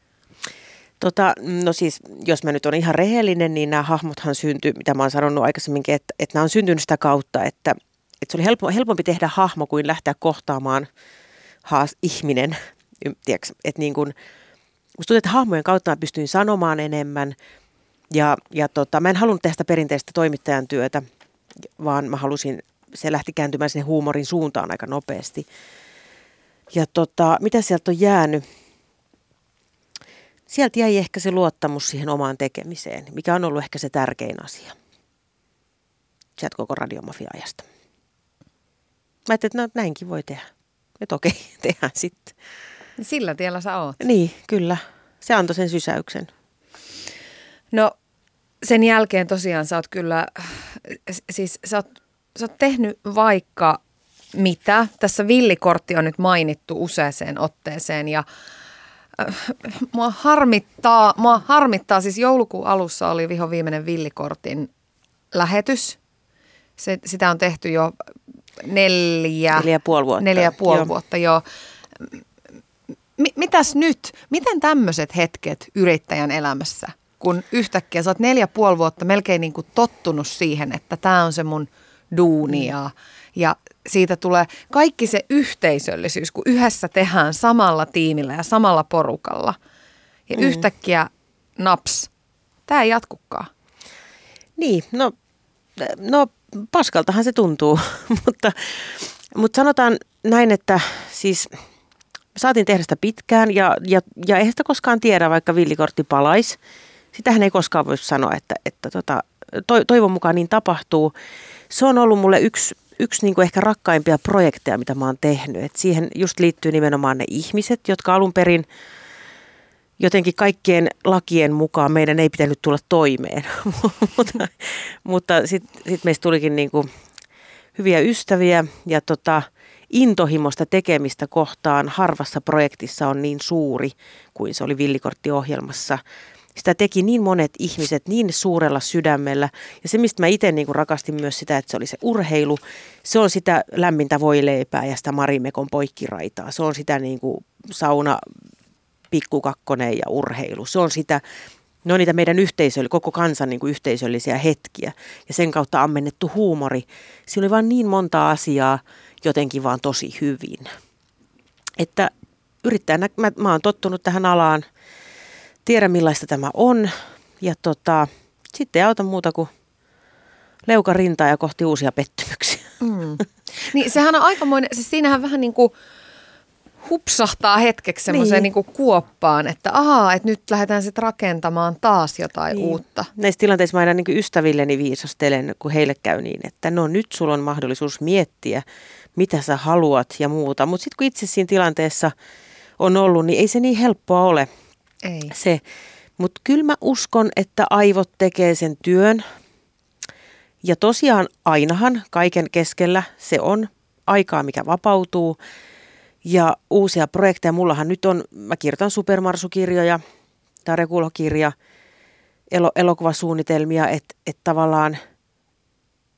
[SPEAKER 4] Tota, no siis, jos mä nyt on ihan rehellinen, niin nämä hahmothan syntyi, mitä mä oon sanonut aikaisemminkin, että, että nämä on syntynyt sitä kautta, että, että se oli helpompi tehdä hahmo kuin lähteä kohtaamaan haas, ihminen tiedätkö, että niin kuin, musta tuntuu, että hahmojen kautta mä pystyin sanomaan enemmän ja, ja tota, mä en halunnut tehdä sitä perinteistä toimittajan työtä, vaan mä halusin, se lähti kääntymään sinne huumorin suuntaan aika nopeasti. Ja tota, mitä sieltä on jäänyt? Sieltä jäi ehkä se luottamus siihen omaan tekemiseen, mikä on ollut ehkä se tärkein asia. Sieltä koko radiomafia-ajasta. Mä ajattelin, että no, näinkin voi tehdä. Että okei, tehdään sitten.
[SPEAKER 3] Sillä tiellä sä oot.
[SPEAKER 4] Niin, kyllä. Se antoi sen sysäyksen.
[SPEAKER 3] No sen jälkeen tosiaan sä oot kyllä, siis sä oot, sä oot tehnyt vaikka mitä. Tässä villikortti on nyt mainittu useaseen otteeseen ja äh, mua harmittaa, mua harmittaa, siis joulukuun alussa oli viho viimeinen villikortin lähetys. Se, sitä on tehty jo neljä,
[SPEAKER 4] Neljä ja puoli vuotta.
[SPEAKER 3] Neljä ja puoli
[SPEAKER 4] Joo.
[SPEAKER 3] vuotta, joo. M- mitäs nyt? Miten tämmöiset hetket yrittäjän elämässä, kun yhtäkkiä sä oot neljä puoli vuotta melkein niin kuin tottunut siihen, että tämä on se mun duuni ja, ja siitä tulee kaikki se yhteisöllisyys, kun yhdessä tehdään samalla tiimillä ja samalla porukalla. Ja mm. yhtäkkiä naps, tämä ei jatkukaan.
[SPEAKER 4] Niin, no, no paskaltahan se tuntuu, mutta, mutta sanotaan näin, että siis saatiin tehdä sitä pitkään ja, ja, ja eihän sitä koskaan tiedä, vaikka villikortti palaisi. Sitähän ei koskaan voi sanoa, että, että tota, to, toivon mukaan niin tapahtuu. Se on ollut mulle yksi, yksi niin kuin ehkä rakkaimpia projekteja, mitä mä oon tehnyt. Et siihen just liittyy nimenomaan ne ihmiset, jotka alun perin jotenkin kaikkien lakien mukaan meidän ei pitänyt tulla toimeen, mutta, mutta sitten sit meistä tulikin niin kuin hyviä ystäviä ja tota, intohimosta tekemistä kohtaan harvassa projektissa on niin suuri kuin se oli Villikortti-ohjelmassa. Sitä teki niin monet ihmiset niin suurella sydämellä. Ja se, mistä mä itse niin rakastin myös sitä, että se oli se urheilu, se on sitä lämmintä voileipää ja sitä Marimekon poikkiraitaa. Se on sitä niin kuin sauna pikkukakkonen ja urheilu. Se on sitä, ne on niitä meidän yhteisöllisiä, koko kansan niin kuin yhteisöllisiä hetkiä. Ja sen kautta ammennettu huumori. Siinä oli vaan niin monta asiaa jotenkin vaan tosi hyvin. Että yrittäjänä mä, mä oon tottunut tähän alaan, tiedän millaista tämä on. Ja tota, sitten ei auta muuta kuin leuka rintaa ja kohti uusia pettymyksiä.
[SPEAKER 3] Mm. Niin sehän on aikamoinen, siis siinähän vähän niin kuin hupsahtaa hetkeksi semmoiseen niin.
[SPEAKER 4] Niin.
[SPEAKER 3] niin kuoppaan, että ahaa, että nyt lähdetään sitten rakentamaan taas jotain
[SPEAKER 4] Niin.
[SPEAKER 3] uutta.
[SPEAKER 4] Näissä tilanteissa mä aina niin ystävilleni viisastelen, kun heille käy niin, että no nyt sulla on mahdollisuus miettiä, mitä sä haluat ja muuta. Mutta sitten kun itse siinä tilanteessa on ollut, niin ei se niin helppoa ole
[SPEAKER 3] Ei.
[SPEAKER 4] se. Mutta kyllä mä uskon, että aivot tekee sen työn. Ja tosiaan ainahan kaiken keskellä se on aikaa, mikä vapautuu. Ja uusia projekteja. Mullahan nyt on, mä kirjoitan supermarsukirjoja, Tarja Kulho-kirja, elo, elokuvasuunnitelmia, että et tavallaan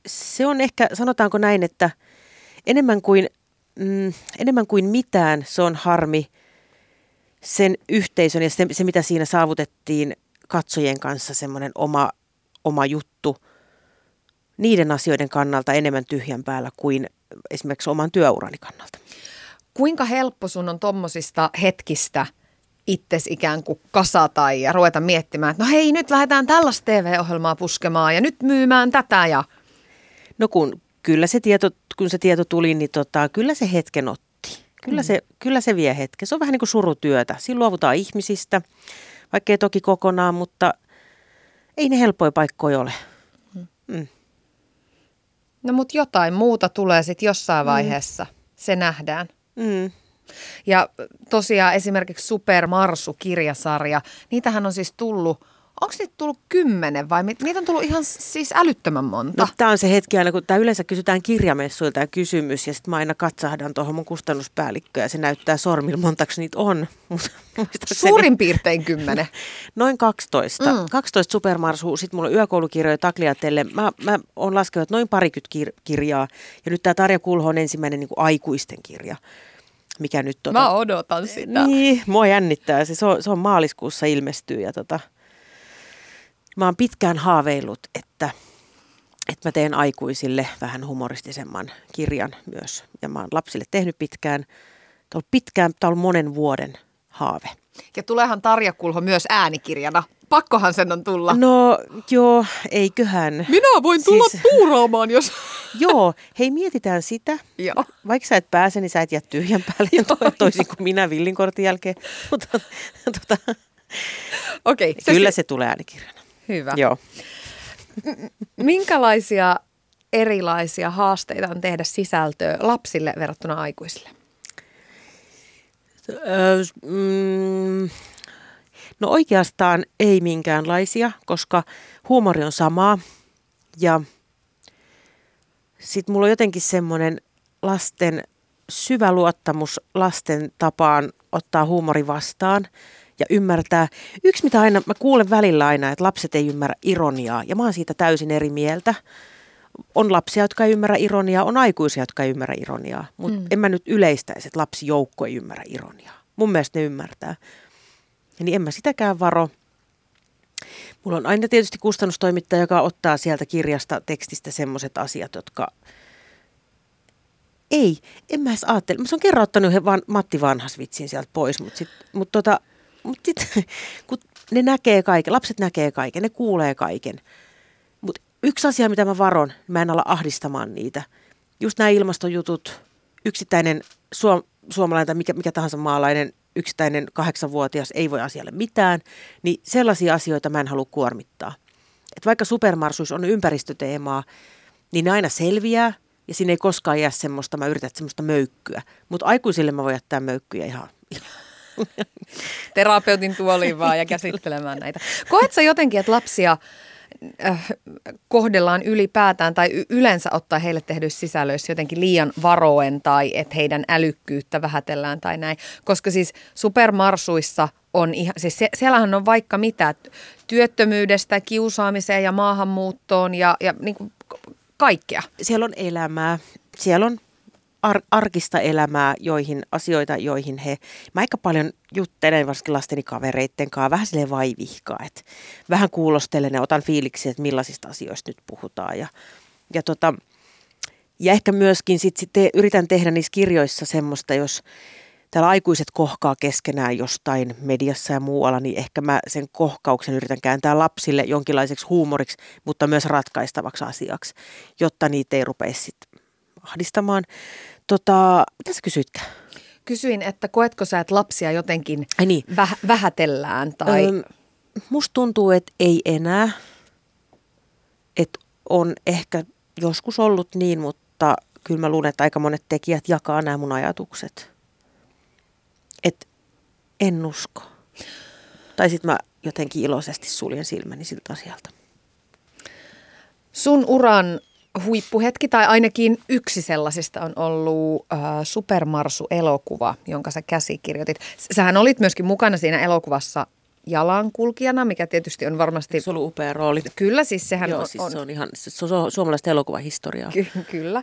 [SPEAKER 4] se on ehkä, sanotaanko näin, että enemmän kuin, mm, enemmän kuin mitään se on harmi sen yhteisön ja se, se mitä siinä saavutettiin katsojien kanssa, semmoinen oma, oma juttu, niiden asioiden kannalta enemmän tyhjän päällä kuin esimerkiksi oman työurani kannalta.
[SPEAKER 3] Kuinka helppo sun on tommosista hetkistä itses ikään kuin kasata ja ruveta miettimään, että no hei, nyt lähdetään tällaista TV-ohjelmaa puskemaan ja nyt myymään tätä ja
[SPEAKER 4] No kun kyllä se tieto, kun se tieto tuli, niin tota, kyllä se hetken otti. Kyllä, mm. se, kyllä se vie hetken. Se on vähän niin kuin surutyötä. Siinä luovutaan ihmisistä, vaikka ei toki kokonaan, mutta ei ne helppoja paikkoja ole. Mm.
[SPEAKER 3] no mut jotain muuta tulee sitten jossain vaiheessa. Se nähdään.
[SPEAKER 4] Mm.
[SPEAKER 3] Ja tosiaan esimerkiksi Super Marsu-kirjasarja, niitähän on siis tullut, onko niitä tullut kymmenen vai mit- niitä on tullut ihan siis älyttömän monta.
[SPEAKER 4] No, tämä on se hetki aina, kun tää yleensä kysytään kirjamessuilta ja kysymys, ja sitten mä aina katsahdan tuohon mun kustannuspäällikköä, ja se näyttää sormilla, montako niitä on.
[SPEAKER 3] Suurin piirtein kymmenen.
[SPEAKER 4] Noin 12.
[SPEAKER 3] Mm.
[SPEAKER 4] Mm. 12 supermarsua. Sitten mulla on yökoulukirjoja Takliatelle. Mä, mä oon laskenut että noin parikymmentä kir- kirjaa. Ja nyt tämä Tarja Kulho on ensimmäinen niin kuin aikuisten kirja, mikä nyt... Tota,
[SPEAKER 3] Mä odotan sitä.
[SPEAKER 4] Niin, mua jännittää. Se, se, on, se on maaliskuussa ilmestyy ja tota, mä oon pitkään haaveillut, että, että mä teen aikuisille vähän humoristisemman kirjan myös. Ja mä oon lapsille tehnyt pitkään. Tämä on pitkään, tämä on monen vuoden haave.
[SPEAKER 3] Ja tuleehan Tarja Kulho myös äänikirjana. Pakkohan sen on tulla.
[SPEAKER 4] No joo, eiköhän.
[SPEAKER 3] Minä voin tulla
[SPEAKER 4] Siis-
[SPEAKER 3] tuuraamaan, jos...
[SPEAKER 4] Joo, hei mietitään sitä.
[SPEAKER 3] Joo.
[SPEAKER 4] Vaikka sä et pääse, niin sä et jää tyhjän päälle,
[SPEAKER 3] Joo,
[SPEAKER 4] to- toisin kuin minä villinkortin jälkeen. Mutta tota,
[SPEAKER 3] Okei.
[SPEAKER 4] kyllä se tulee äänikirjana.
[SPEAKER 3] Hyvä.
[SPEAKER 4] Joo.
[SPEAKER 3] Minkälaisia erilaisia haasteita on tehdä sisältöä lapsille verrattuna aikuisille?
[SPEAKER 4] Mm, no oikeastaan ei minkäänlaisia, koska huumori on samaa. Ja sitten mulla on jotenkin semmoinen lasten syvä luottamus lasten tapaan ottaa huumori vastaan ja ymmärtää. Yksi, mitä aina, mä kuulen välillä aina, että lapset ei ymmärrä ironiaa ja mä oon siitä täysin eri mieltä. On lapsia, jotka ei ymmärrä ironiaa, on aikuisia, jotka ei ymmärrä ironiaa, mutta mm. en mä nyt yleistäisi, että lapsijoukko ei ymmärrä ironiaa. Mun mielestä ne ymmärtää. Ja niin en mä sitäkään varo. Mulla on aina tietysti kustannustoimittaja, joka ottaa sieltä kirjasta tekstistä semmoiset asiat, jotka ei, en mä edes ajattele. Mä oon kerran ottanut van, Matti Vanhasvitsin sieltä pois, mutta mut tota, mut sit, kun ne näkee kaiken, lapset näkee kaiken, ne kuulee kaiken. Mutta yksi asia, mitä mä varon, mä en ala ahdistamaan niitä. Just nämä ilmastojutut, yksittäinen suom, suomalainen tai mikä, mikä tahansa maalainen yksittäinen kahdeksanvuotias ei voi asialle mitään, niin sellaisia asioita mä en halua kuormittaa. Et vaikka supermarsuissa on ympäristöteemaa, niin ne aina selviää ja siinä ei koskaan jää semmoista, mä yritän semmoista möykkyä. Mutta aikuisille mä voin jättää möykkyjä ihan,
[SPEAKER 3] Terapeutin tuoliin vaan ja käsittelemään näitä. Koet sä jotenkin, että lapsia äh, kohdellaan ylipäätään tai yleensä ottaa heille tehdyissä sisällöissä jotenkin liian varoen tai että heidän älykkyyttä vähätellään tai näin. Koska siis supermarsuissa on ihan, siis se, siellähän on vaikka mitä työttömyydestä, kiusaamiseen ja maahanmuuttoon ja, ja niin kuin kaikkea.
[SPEAKER 4] Siellä on elämää, siellä on ar- arkista elämää, joihin, asioita, joihin he, mä aika paljon juttelen varsinkin lasteni kavereitten kanssa, vähän sille vaivihkaa, että vähän kuulostelen ja otan fiiliksi, että millaisista asioista nyt puhutaan ja, ja tota, ja ehkä myöskin sit, sit te, yritän tehdä niissä kirjoissa semmoista, jos täällä aikuiset kohkaa keskenään jostain mediassa ja muualla, niin ehkä mä sen kohkauksen yritän kääntää lapsille jonkinlaiseksi huumoriksi, mutta myös ratkaistavaksi asiaksi, jotta niitä ei rupeisi sit ahdistamaan. Tota, mitä sä kysytkään?
[SPEAKER 3] Kysyin, että koetko sä, että lapsia jotenkin Ai niin. väh- vähätellään? Tai... Öö,
[SPEAKER 4] musta tuntuu, että ei enää. Että on ehkä joskus ollut niin, mutta kyllä mä luulen, että aika monet tekijät jakaa nämä mun ajatukset. Että en usko. Tai sitten mä jotenkin iloisesti suljen silmäni siltä asialta.
[SPEAKER 3] Sun uran huippuhetki, tai ainakin yksi sellaisista on ollut äh, Supermarsu-elokuva, jonka sä käsikirjoitit. Sähän olit myöskin mukana siinä elokuvassa jalankulkijana, mikä tietysti on varmasti...
[SPEAKER 4] Se oli upea rooli.
[SPEAKER 3] Kyllä, siis sehän
[SPEAKER 4] Joo,
[SPEAKER 3] on...
[SPEAKER 4] Siis se on ihan se on suomalaista elokuvahistoriaa.
[SPEAKER 3] Ky- kyllä.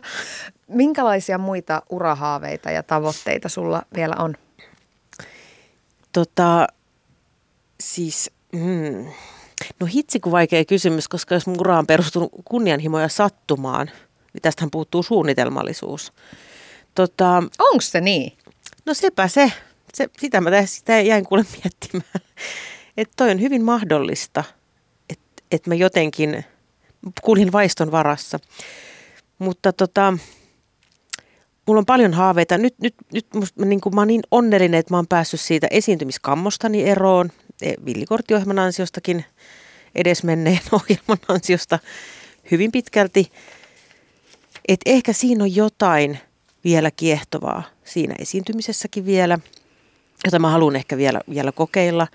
[SPEAKER 3] Minkälaisia muita urahaaveita ja tavoitteita sulla vielä on?
[SPEAKER 4] Tota, siis... Mm, No hitsi kun vaikea kysymys, koska jos ura on perustunut kunnianhimoja sattumaan, niin tästähän puuttuu suunnitelmallisuus.
[SPEAKER 3] Tota, Onko se niin?
[SPEAKER 4] No sepä se. se sitä mä sitä jäin kuule miettimään. Että toi on hyvin mahdollista, että et mä jotenkin kuljin vaiston varassa. Mutta tota, mulla on paljon haaveita. Nyt, nyt, nyt musta, niin kuin, mä oon niin onnellinen, että mä oon päässyt siitä esiintymiskammostani eroon. E, villikorttiohjelman ansiostakin edesmenneen ohjelman ansiosta hyvin pitkälti. Et ehkä siinä on jotain vielä kiehtovaa siinä esiintymisessäkin vielä, jota mä haluan ehkä vielä, vielä kokeilla.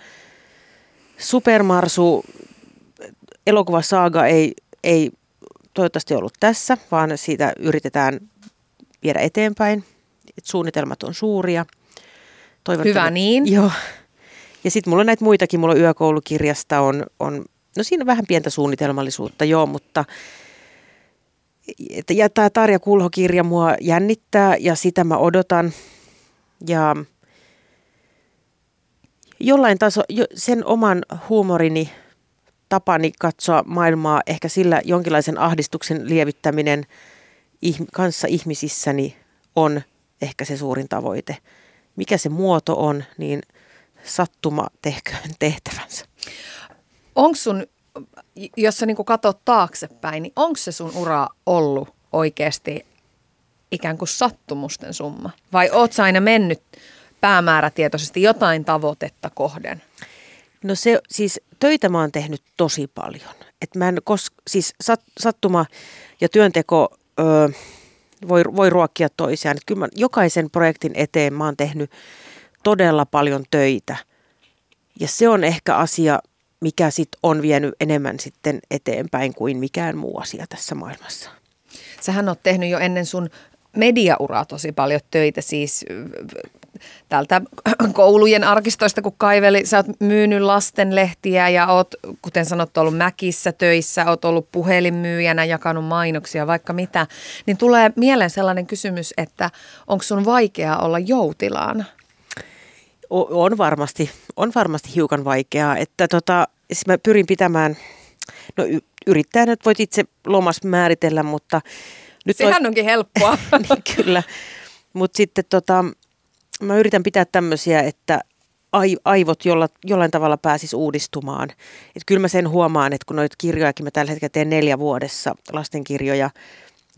[SPEAKER 4] Supermarsu elokuvasaaga ei, ei toivottavasti ollut tässä, vaan siitä yritetään viedä eteenpäin. Et suunnitelmat on suuria.
[SPEAKER 3] Hyvä niin.
[SPEAKER 4] Joo. Ja sitten mulla on näitä muitakin. Mulla on yökoulukirjasta, on, on no siinä on vähän pientä suunnitelmallisuutta, joo, mutta ja tämä Tarja Kulho-kirja mua jännittää ja sitä mä odotan. Ja jollain taso, sen oman huumorini, tapani katsoa maailmaa, ehkä sillä jonkinlaisen ahdistuksen lievittäminen kanssa ihmisissäni on ehkä se suurin tavoite. Mikä se muoto on, niin sattuma tehköön tehtävänsä.
[SPEAKER 3] Onko sun, jos sä niin katsot taaksepäin, niin onko se sun ura ollut oikeasti ikään kuin sattumusten summa? Vai oot sä aina mennyt päämäärätietoisesti jotain tavoitetta kohden?
[SPEAKER 4] No se, siis töitä mä oon tehnyt tosi paljon. Et mä en kos, siis sat, sattuma ja työnteko ö, voi, voi ruokkia toisiaan. Et kyllä mä, jokaisen projektin eteen mä oon tehnyt todella paljon töitä. Ja se on ehkä asia, mikä sitten on vienyt enemmän sitten eteenpäin kuin mikään muu asia tässä maailmassa.
[SPEAKER 3] Sähän oot tehnyt jo ennen sun mediauraa tosi paljon töitä, siis täältä koulujen arkistoista, kun kaiveli, sä oot myynyt lastenlehtiä ja oot, kuten sanottu, ollut Mäkissä töissä, oot ollut puhelinmyyjänä, jakanut mainoksia, vaikka mitä, niin tulee mieleen sellainen kysymys, että onko sun vaikea olla joutilaan?
[SPEAKER 4] On varmasti, on varmasti hiukan vaikeaa, että tota, siis mä pyrin pitämään, no yrittäjänä nyt voit itse lomas määritellä, mutta...
[SPEAKER 3] Nyt Sehän toi... onkin helppoa.
[SPEAKER 4] niin, kyllä, mutta sitten tota, mä yritän pitää tämmöisiä, että aivot jolla, jollain tavalla pääsis uudistumaan. Et kyllä mä sen huomaan, että kun noita kirjojakin mä tällä hetkellä teen neljä vuodessa, lastenkirjoja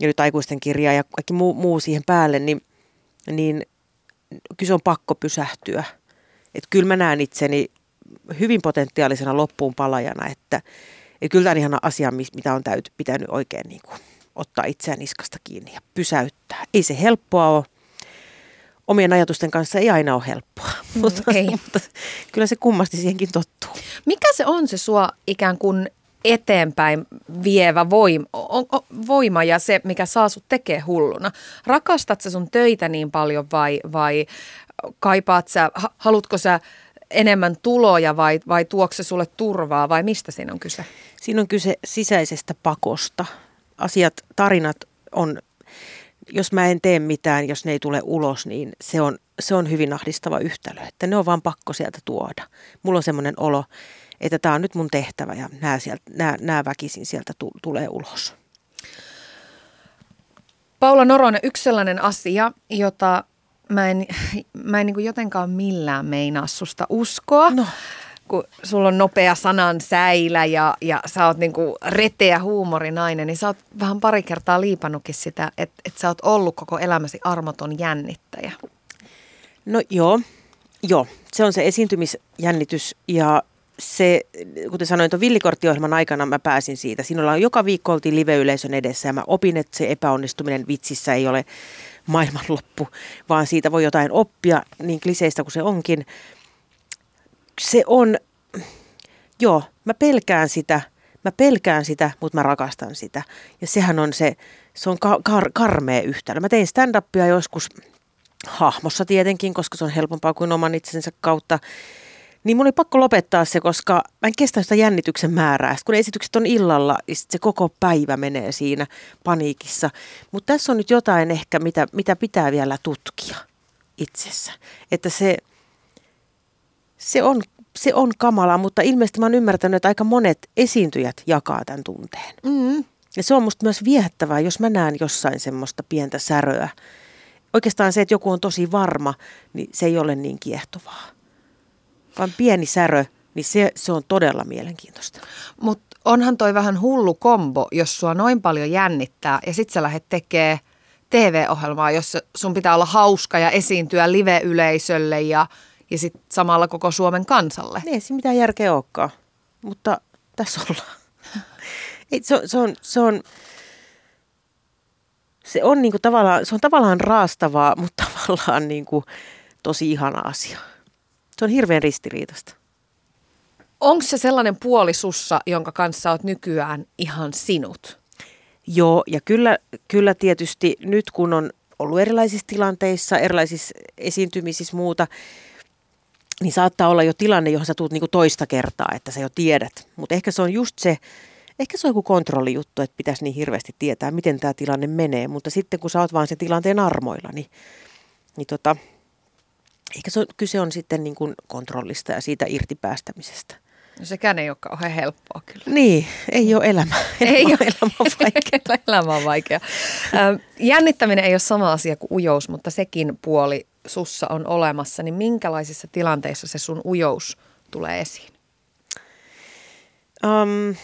[SPEAKER 4] ja nyt aikuisten kirjaa ja kaikki muu, muu siihen päälle, niin, niin kyllä se on pakko pysähtyä. Että kyllä mä näen itseni hyvin potentiaalisena loppuun palajana, että, että kyllä tämä on ihan asia, mitä on täyty, pitänyt oikein niin kuin ottaa itseään niskasta kiinni ja pysäyttää. Ei se helppoa ole, omien ajatusten kanssa ei aina ole helppoa, mm, mutta, ei. mutta kyllä se kummasti siihenkin tottuu.
[SPEAKER 3] Mikä se on se sua ikään kuin eteenpäin vievä voima, voima ja se, mikä saa sut tekee hulluna? Rakastat sä sun töitä niin paljon vai, vai kaipaat sä, halutko sä enemmän tuloja vai, vai tuokse sulle turvaa vai mistä siinä on kyse?
[SPEAKER 4] Siinä on kyse sisäisestä pakosta. Asiat, tarinat on jos mä en tee mitään, jos ne ei tule ulos, niin se on, se on hyvin ahdistava yhtälö, että ne on vaan pakko sieltä tuoda. Mulla on semmoinen olo, että tämä on nyt mun tehtävä ja nämä, sieltä, nämä, nämä väkisin sieltä tu, tulee ulos.
[SPEAKER 3] Paula Noronen, yksi sellainen asia, jota mä en, mä en niin jotenkaan millään meinaa susta uskoa. No kun sulla on nopea sanan säilä ja, ja sä oot niinku reteä huumorinainen, niin sä oot vähän pari kertaa liipannutkin sitä, että et sä oot ollut koko elämäsi armoton jännittäjä.
[SPEAKER 4] No joo, joo. Se on se esiintymisjännitys ja se, kuten sanoin, tuon villikorttiohjelman aikana mä pääsin siitä. Siinä ollaan joka viikko oltiin live-yleisön edessä ja mä opin, että se epäonnistuminen vitsissä ei ole maailmanloppu, vaan siitä voi jotain oppia, niin kliseistä kuin se onkin se on, joo, mä pelkään sitä, mä pelkään sitä, mutta mä rakastan sitä. Ja sehän on se, se on kar- kar- karmea yhtälö. Mä tein stand-upia joskus hahmossa tietenkin, koska se on helpompaa kuin oman itsensä kautta. Niin mun oli pakko lopettaa se, koska mä en kestä sitä jännityksen määrää. Sitten kun esitykset on illalla, niin se koko päivä menee siinä paniikissa. Mutta tässä on nyt jotain ehkä, mitä, mitä pitää vielä tutkia itsessä. Että se, se on, se on kamala, mutta ilmeisesti mä oon ymmärtänyt, että aika monet esiintyjät jakaa tämän tunteen. Mm. Ja se on musta myös viehättävää, jos mä näen jossain semmoista pientä säröä. Oikeastaan se, että joku on tosi varma, niin se ei ole niin kiehtovaa. Vaan pieni särö, niin se, se on todella mielenkiintoista.
[SPEAKER 3] Mutta onhan toi vähän hullu kombo, jos sua noin paljon jännittää ja sit sä lähdet tekee TV-ohjelmaa, jossa sun pitää olla hauska ja esiintyä live-yleisölle ja – ja sitten samalla koko Suomen kansalle.
[SPEAKER 4] Ei siinä mitään järkeä olekaan, mutta tässä ollaan. Ei, se, se, on, se on, se on, niinku tavallaan, se on tavallaan raastavaa, mutta tavallaan niinku tosi ihana asia. Se on hirveän ristiriitasta.
[SPEAKER 3] Onko se sellainen puoli sussa, jonka kanssa olet nykyään ihan sinut?
[SPEAKER 4] Joo, ja kyllä, kyllä tietysti nyt kun on ollut erilaisissa tilanteissa, erilaisissa esiintymisissä muuta, niin saattaa olla jo tilanne, johon sä tuut niinku toista kertaa, että sä jo tiedät. Mutta ehkä se on just se, ehkä se on joku kontrollijuttu, että pitäisi niin hirveästi tietää, miten tämä tilanne menee. Mutta sitten kun sä oot vaan sen tilanteen armoilla, niin, niin tota, ehkä se on, kyse on sitten niin kuin kontrollista ja siitä irtipäästämisestä.
[SPEAKER 3] No sekään ei ole kauhean helppoa kyllä.
[SPEAKER 4] Niin, ei ole elämä.
[SPEAKER 3] Ei ole elämä on vaikea. elämä on vaikea. Jännittäminen ei ole sama asia kuin ujous, mutta sekin puoli sussa on olemassa, niin minkälaisissa tilanteissa se sun ujous tulee esiin? Um,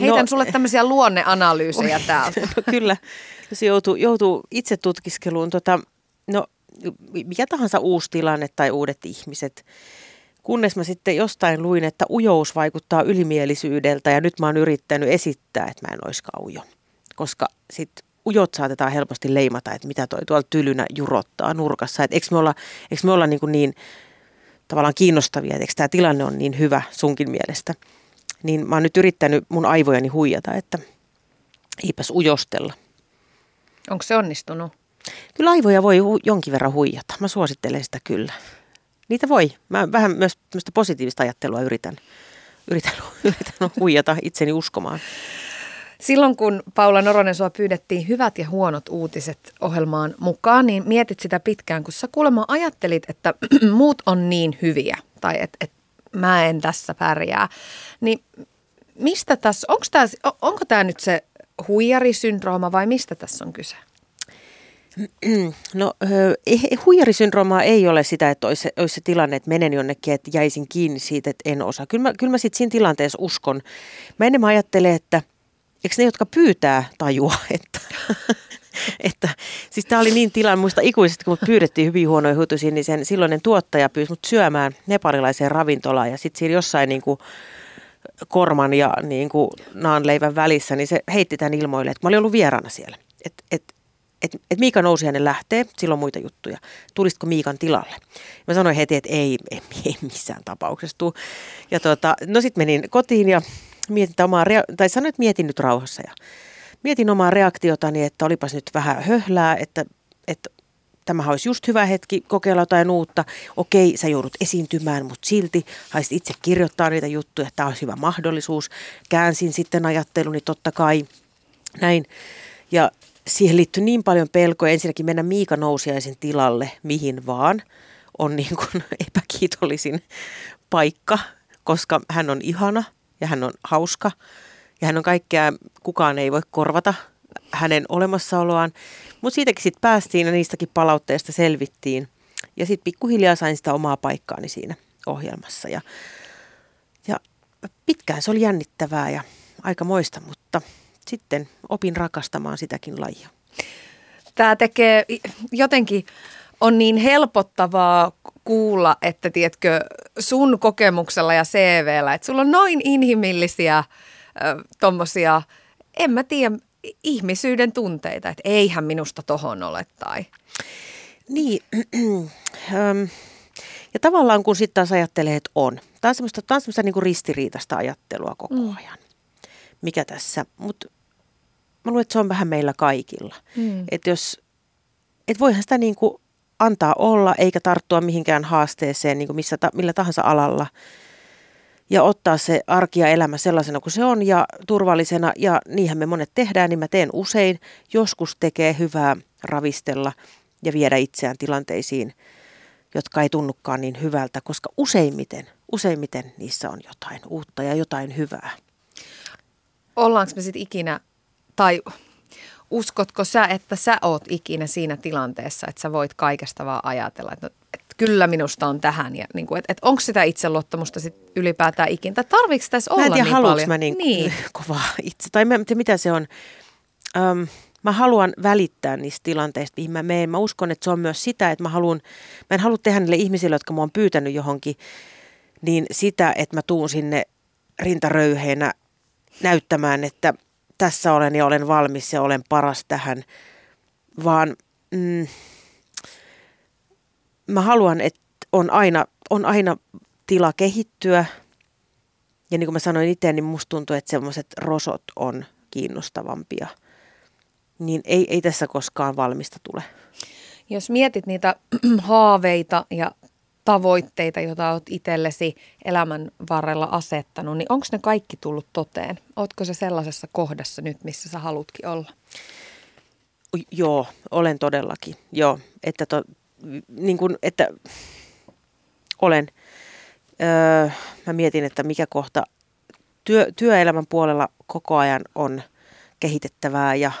[SPEAKER 3] Heitän no, sulle tämmöisiä luonneanalyysejä täältä.
[SPEAKER 4] No kyllä, se joutuu, joutuu itse tutkiskeluun. Tota, no, mikä tahansa uusi tilanne tai uudet ihmiset. Kunnes mä sitten jostain luin, että ujous vaikuttaa ylimielisyydeltä ja nyt mä oon yrittänyt esittää, että mä en oiskaan ujo. Koska sitten ujot saatetaan helposti leimata, että mitä toi tuolla tylynä jurottaa nurkassa. Että eikö me olla, eikö me olla niin, kuin niin tavallaan kiinnostavia, että eikö tämä tilanne on niin hyvä sunkin mielestä. Niin mä oon nyt yrittänyt mun aivojani huijata, että eipäs ujostella.
[SPEAKER 3] Onko se onnistunut?
[SPEAKER 4] Kyllä aivoja voi hu- jonkin verran huijata. Mä suosittelen sitä kyllä. Niitä voi. Mä vähän myös positiivista ajattelua yritän, yritän, yritän huijata itseni uskomaan.
[SPEAKER 3] Silloin kun Paula Noronen sua pyydettiin hyvät ja huonot uutiset ohjelmaan mukaan, niin mietit sitä pitkään, kun sä kuulemma ajattelit, että muut on niin hyviä tai että et mä en tässä pärjää. Niin mistä tässä, onko tämä nyt se huijarisyndrooma vai mistä tässä on kyse?
[SPEAKER 4] No huijarisyndroomaa ei ole sitä, että olisi, olisi se tilanne, että menen jonnekin, että jäisin kiinni siitä, että en osaa. Kyllä mä, kyllä mä sitten siinä tilanteessa uskon. Mä enemmän ajattelen, että eikö ne, jotka pyytää, tajua, että, että siis tämä oli niin tilanne, muista ikuisesti, kun pyydettiin hyvin huonoja hutusia, niin sen silloinen tuottaja pyysi mut syömään nepalilaiseen ravintolaan ja sitten siinä jossain niin kuin, korman ja niin kuin naanleivän välissä, niin se heitti tämän ilmoille, että mä olin ollut vieraana siellä. Että et, et, et Miika nousi hänen lähtee, silloin muita juttuja. Tulisitko Miikan tilalle? Mä sanoin heti, että ei, ei, ei missään tapauksessa tule. Ja tota, no sitten menin kotiin ja mietin omaa, rea- tai sanoin, että mietin nyt rauhassa. Ja mietin omaa reaktiotani, että olipas nyt vähän höhlää, että, että tämä olisi just hyvä hetki kokeilla jotain uutta. Okei, sä joudut esiintymään, mutta silti haisit itse kirjoittaa niitä juttuja, että tämä olisi hyvä mahdollisuus. Käänsin sitten ajatteluni totta kai näin. Ja siihen liittyy niin paljon pelkoja. Ensinnäkin mennä Miika Nousiaisen tilalle, mihin vaan, on niin kuin epäkiitollisin paikka, koska hän on ihana ja hän on hauska ja hän on kaikkea, kukaan ei voi korvata hänen olemassaoloaan. Mutta siitäkin sitten päästiin ja niistäkin palautteista selvittiin. Ja sitten pikkuhiljaa sain sitä omaa paikkaani siinä ohjelmassa. Ja, ja pitkään se oli jännittävää ja aika moista, mutta sitten opin rakastamaan sitäkin lajia.
[SPEAKER 3] Tämä tekee jotenkin, on niin helpottavaa kuulla, että tiedätkö, sun kokemuksella ja CVllä, että sulla on noin inhimillisiä tuommoisia, en mä tiedä, ihmisyyden tunteita, että eihän minusta tohon ole tai.
[SPEAKER 4] Niin, ja tavallaan kun sitten taas ajattelee, että on. Tämä on semmoista, tämä on semmoista niin kuin ristiriitaista ajattelua koko mm. ajan. Mikä tässä, mutta mä luulen, että se on vähän meillä kaikilla. Mm. Että jos, et voihan sitä niin kuin antaa olla eikä tarttua mihinkään haasteeseen niin kuin missä, millä tahansa alalla – ja ottaa se arki ja elämä sellaisena kuin se on ja turvallisena. Ja niinhän me monet tehdään, niin mä teen usein. Joskus tekee hyvää ravistella ja viedä itseään tilanteisiin, jotka ei tunnukaan niin hyvältä, koska useimmiten, useimmiten niissä on jotain uutta ja jotain hyvää.
[SPEAKER 3] Ollaanko me sitten ikinä, tai uskotko sä, että sä oot ikinä siinä tilanteessa, että sä voit kaikesta vaan ajatella, että, että kyllä minusta on tähän. Ja niin kuin, että, että onko sitä itseluottamusta sit ylipäätään ikinä? Tai tarviiko tässä olla
[SPEAKER 4] mä en tiedä,
[SPEAKER 3] niin paljon?
[SPEAKER 4] mä niin, niin. kovaa itse. Tai mä, mitä se on? Öm, mä haluan välittää niistä tilanteista, mihin mä menen. Mä uskon, että se on myös sitä, että mä, haluan, mä en halua tehdä niille ihmisille, jotka mä oon pyytänyt johonkin, niin sitä, että mä tuun sinne rintaröyheenä näyttämään, että – tässä olen ja olen valmis ja olen paras tähän, vaan mm, mä haluan, että on aina, on aina tila kehittyä. Ja niin kuin mä sanoin itse, niin musta tuntuu, että semmoiset rosot on kiinnostavampia. Niin ei, ei tässä koskaan valmista tule.
[SPEAKER 3] Jos mietit niitä haaveita ja tavoitteita, joita olet itsellesi elämän varrella asettanut, niin onko ne kaikki tullut toteen? Oletko se sellaisessa kohdassa nyt, missä sä halutkin olla?
[SPEAKER 4] Joo, olen todellakin. Joo, että, to, niin kuin, että olen. Öö, mä mietin, että mikä kohta työ, työelämän puolella koko ajan on kehitettävää ja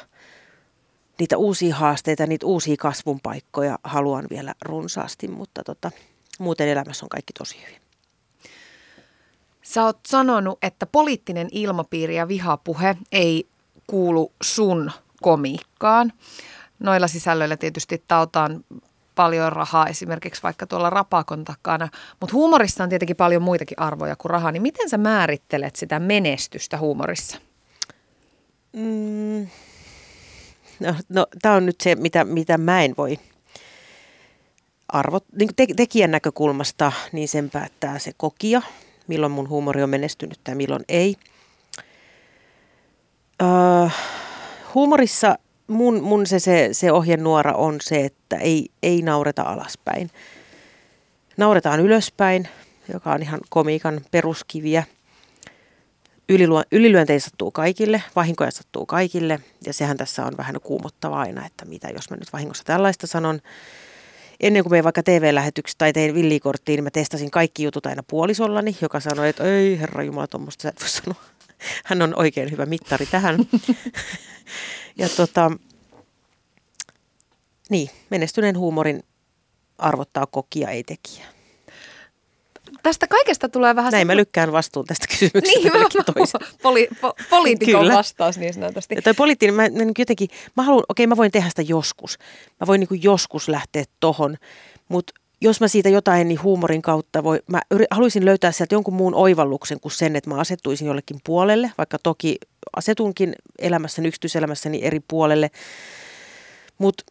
[SPEAKER 4] niitä uusia haasteita, niitä uusia kasvun paikkoja haluan vielä runsaasti, mutta tota, muuten elämässä on kaikki tosi hyvin.
[SPEAKER 3] Sä oot sanonut, että poliittinen ilmapiiri ja vihapuhe ei kuulu sun komiikkaan. Noilla sisällöillä tietysti tautaan paljon rahaa esimerkiksi vaikka tuolla rapakon takana, mutta huumorissa on tietenkin paljon muitakin arvoja kuin rahaa. Niin miten sä määrittelet sitä menestystä huumorissa?
[SPEAKER 4] Mm, no, no tämä on nyt se, mitä, mitä mä en voi arvot, niin te, tekijän näkökulmasta, niin sen päättää se kokija, milloin mun huumori on menestynyt tai milloin ei. Öö, huumorissa mun, mun se, se, se ohjenuora on se, että ei, ei naureta alaspäin. Nauretaan ylöspäin, joka on ihan komiikan peruskiviä. Ylilyöntejä sattuu kaikille, vahinkoja sattuu kaikille ja sehän tässä on vähän kuumottavaa aina, että mitä jos mä nyt vahingossa tällaista sanon. Ennen kuin me vaikka TV-lähetyksessä tai tein villikorttiin, niin mä testasin kaikki jutut aina puolisollani, joka sanoi, että ei herra Jumala, tuommoista sä et voi sanoa. Hän on oikein hyvä mittari tähän. ja tota, niin, menestyneen huumorin arvottaa kokia, ei tekijä.
[SPEAKER 3] Tästä kaikesta tulee vähän...
[SPEAKER 4] Näin mä lykkään vastuun tästä kysymyksestä.
[SPEAKER 3] Niin, mä, poli, po, poliitikon Kyllä. vastaus niin sanotusti.
[SPEAKER 4] Ja toi poliittinen, mä, mä jotenkin, mä haluan, okei mä voin tehdä sitä joskus. Mä voin niin joskus lähteä tohon, mutta jos mä siitä jotain niin huumorin kautta voi, mä yri, haluaisin löytää sieltä jonkun muun oivalluksen kuin sen, että mä asettuisin jollekin puolelle, vaikka toki asetunkin elämässäni, yksityiselämässäni eri puolelle. Mutta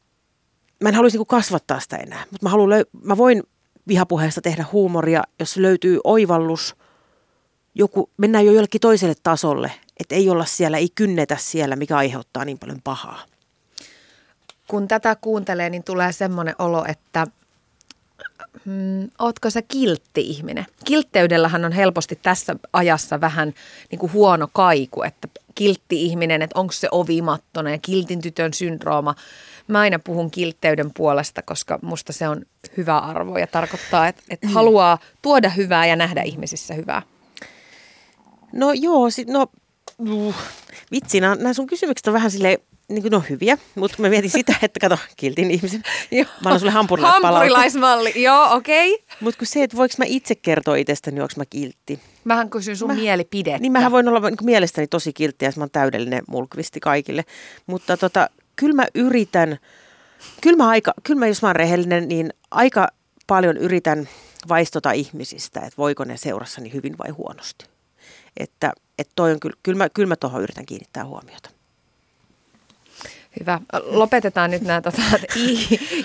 [SPEAKER 4] mä en haluaisi niin kasvattaa sitä enää, mutta mä, haluan, mä voin vihapuheesta tehdä huumoria, jos löytyy oivallus, joku, mennään jo jollekin toiselle tasolle, että ei olla siellä, ei kynnetä siellä, mikä aiheuttaa niin paljon pahaa.
[SPEAKER 3] Kun tätä kuuntelee, niin tulee semmoinen olo, että mm, ootko sä kiltti ihminen? Kiltteydellähän on helposti tässä ajassa vähän niin kuin huono kaiku, että kiltti ihminen, että onko se ovimattonen ja kiltin tytön syndrooma. Mä aina puhun kiltteyden puolesta, koska musta se on hyvä arvo ja tarkoittaa, että, että mm. haluaa tuoda hyvää ja nähdä ihmisissä hyvää.
[SPEAKER 4] No joo, sit, no uh, vitsi, nämä sun kysymykset on vähän sille niin kuin, no hyviä, mutta mä mietin sitä, että kato, kiltin ihmisen. Joo. Mä annan sulle.
[SPEAKER 3] Hampurilaismalli, joo, okei. Okay.
[SPEAKER 4] Mutta kun se, että voiko mä itse kertoa itsestäni, onko mä kiltti.
[SPEAKER 3] Mähän kysyn sun mä, mielipidettä.
[SPEAKER 4] Niin mähän voin olla niin mielestäni tosi kiltti ja mä oon täydellinen mulkvisti kaikille. Mutta tota, kyllä mä yritän, kyllä mä, aika, kyllä mä jos mä oon rehellinen, niin aika paljon yritän vaistota ihmisistä, että voiko ne seurassani hyvin vai huonosti. Että, että toi on kyllä, kyllä mä, kyllä mä tuohon yritän kiinnittää huomiota.
[SPEAKER 3] Hyvä. Lopetetaan nyt nämä tota,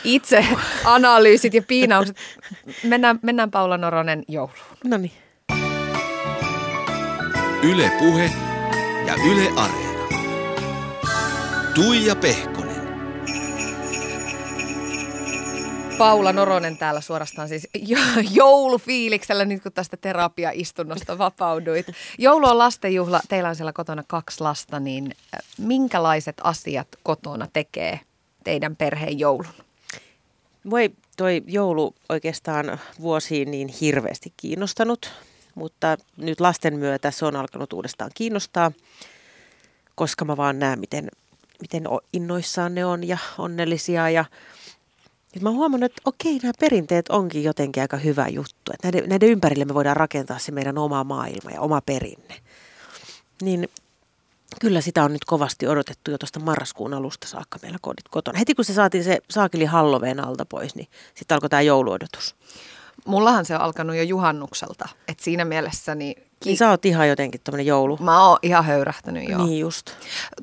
[SPEAKER 3] itse analyysit ja piinaukset. Mennään, mennään Paula Noronen jouluun.
[SPEAKER 4] No niin.
[SPEAKER 2] Yle Puhe ja Yle Areena. Tuija Pehkonen.
[SPEAKER 3] Paula Noronen täällä suorastaan siis joulufiiliksellä nyt kun tästä terapiaistunnosta vapauduit. Joulu on lastenjuhla, teillä on siellä kotona kaksi lasta, niin äh, minkälaiset asiat kotona tekee teidän perheen joulun?
[SPEAKER 4] Voi toi joulu oikeastaan vuosiin niin hirveästi kiinnostanut, mutta nyt lasten myötä se on alkanut uudestaan kiinnostaa, koska mä vaan näen, miten, miten innoissaan ne on ja onnellisia ja nyt mä huomannut, että okei, nämä perinteet onkin jotenkin aika hyvä juttu. Että näiden, näiden ympärille me voidaan rakentaa se meidän oma maailma ja oma perinne. Niin kyllä sitä on nyt kovasti odotettu jo tuosta marraskuun alusta saakka meillä kodit kotona. Heti kun se saatiin se saakeli Halloween alta pois, niin sitten alkoi tämä jouluodotus.
[SPEAKER 3] Mullahan se on alkanut jo juhannukselta. Et siinä mielessä niin
[SPEAKER 4] niin sä oot ihan jotenkin tämmöinen joulu.
[SPEAKER 3] Mä oon ihan höyrähtänyt, joo.
[SPEAKER 4] Niin just.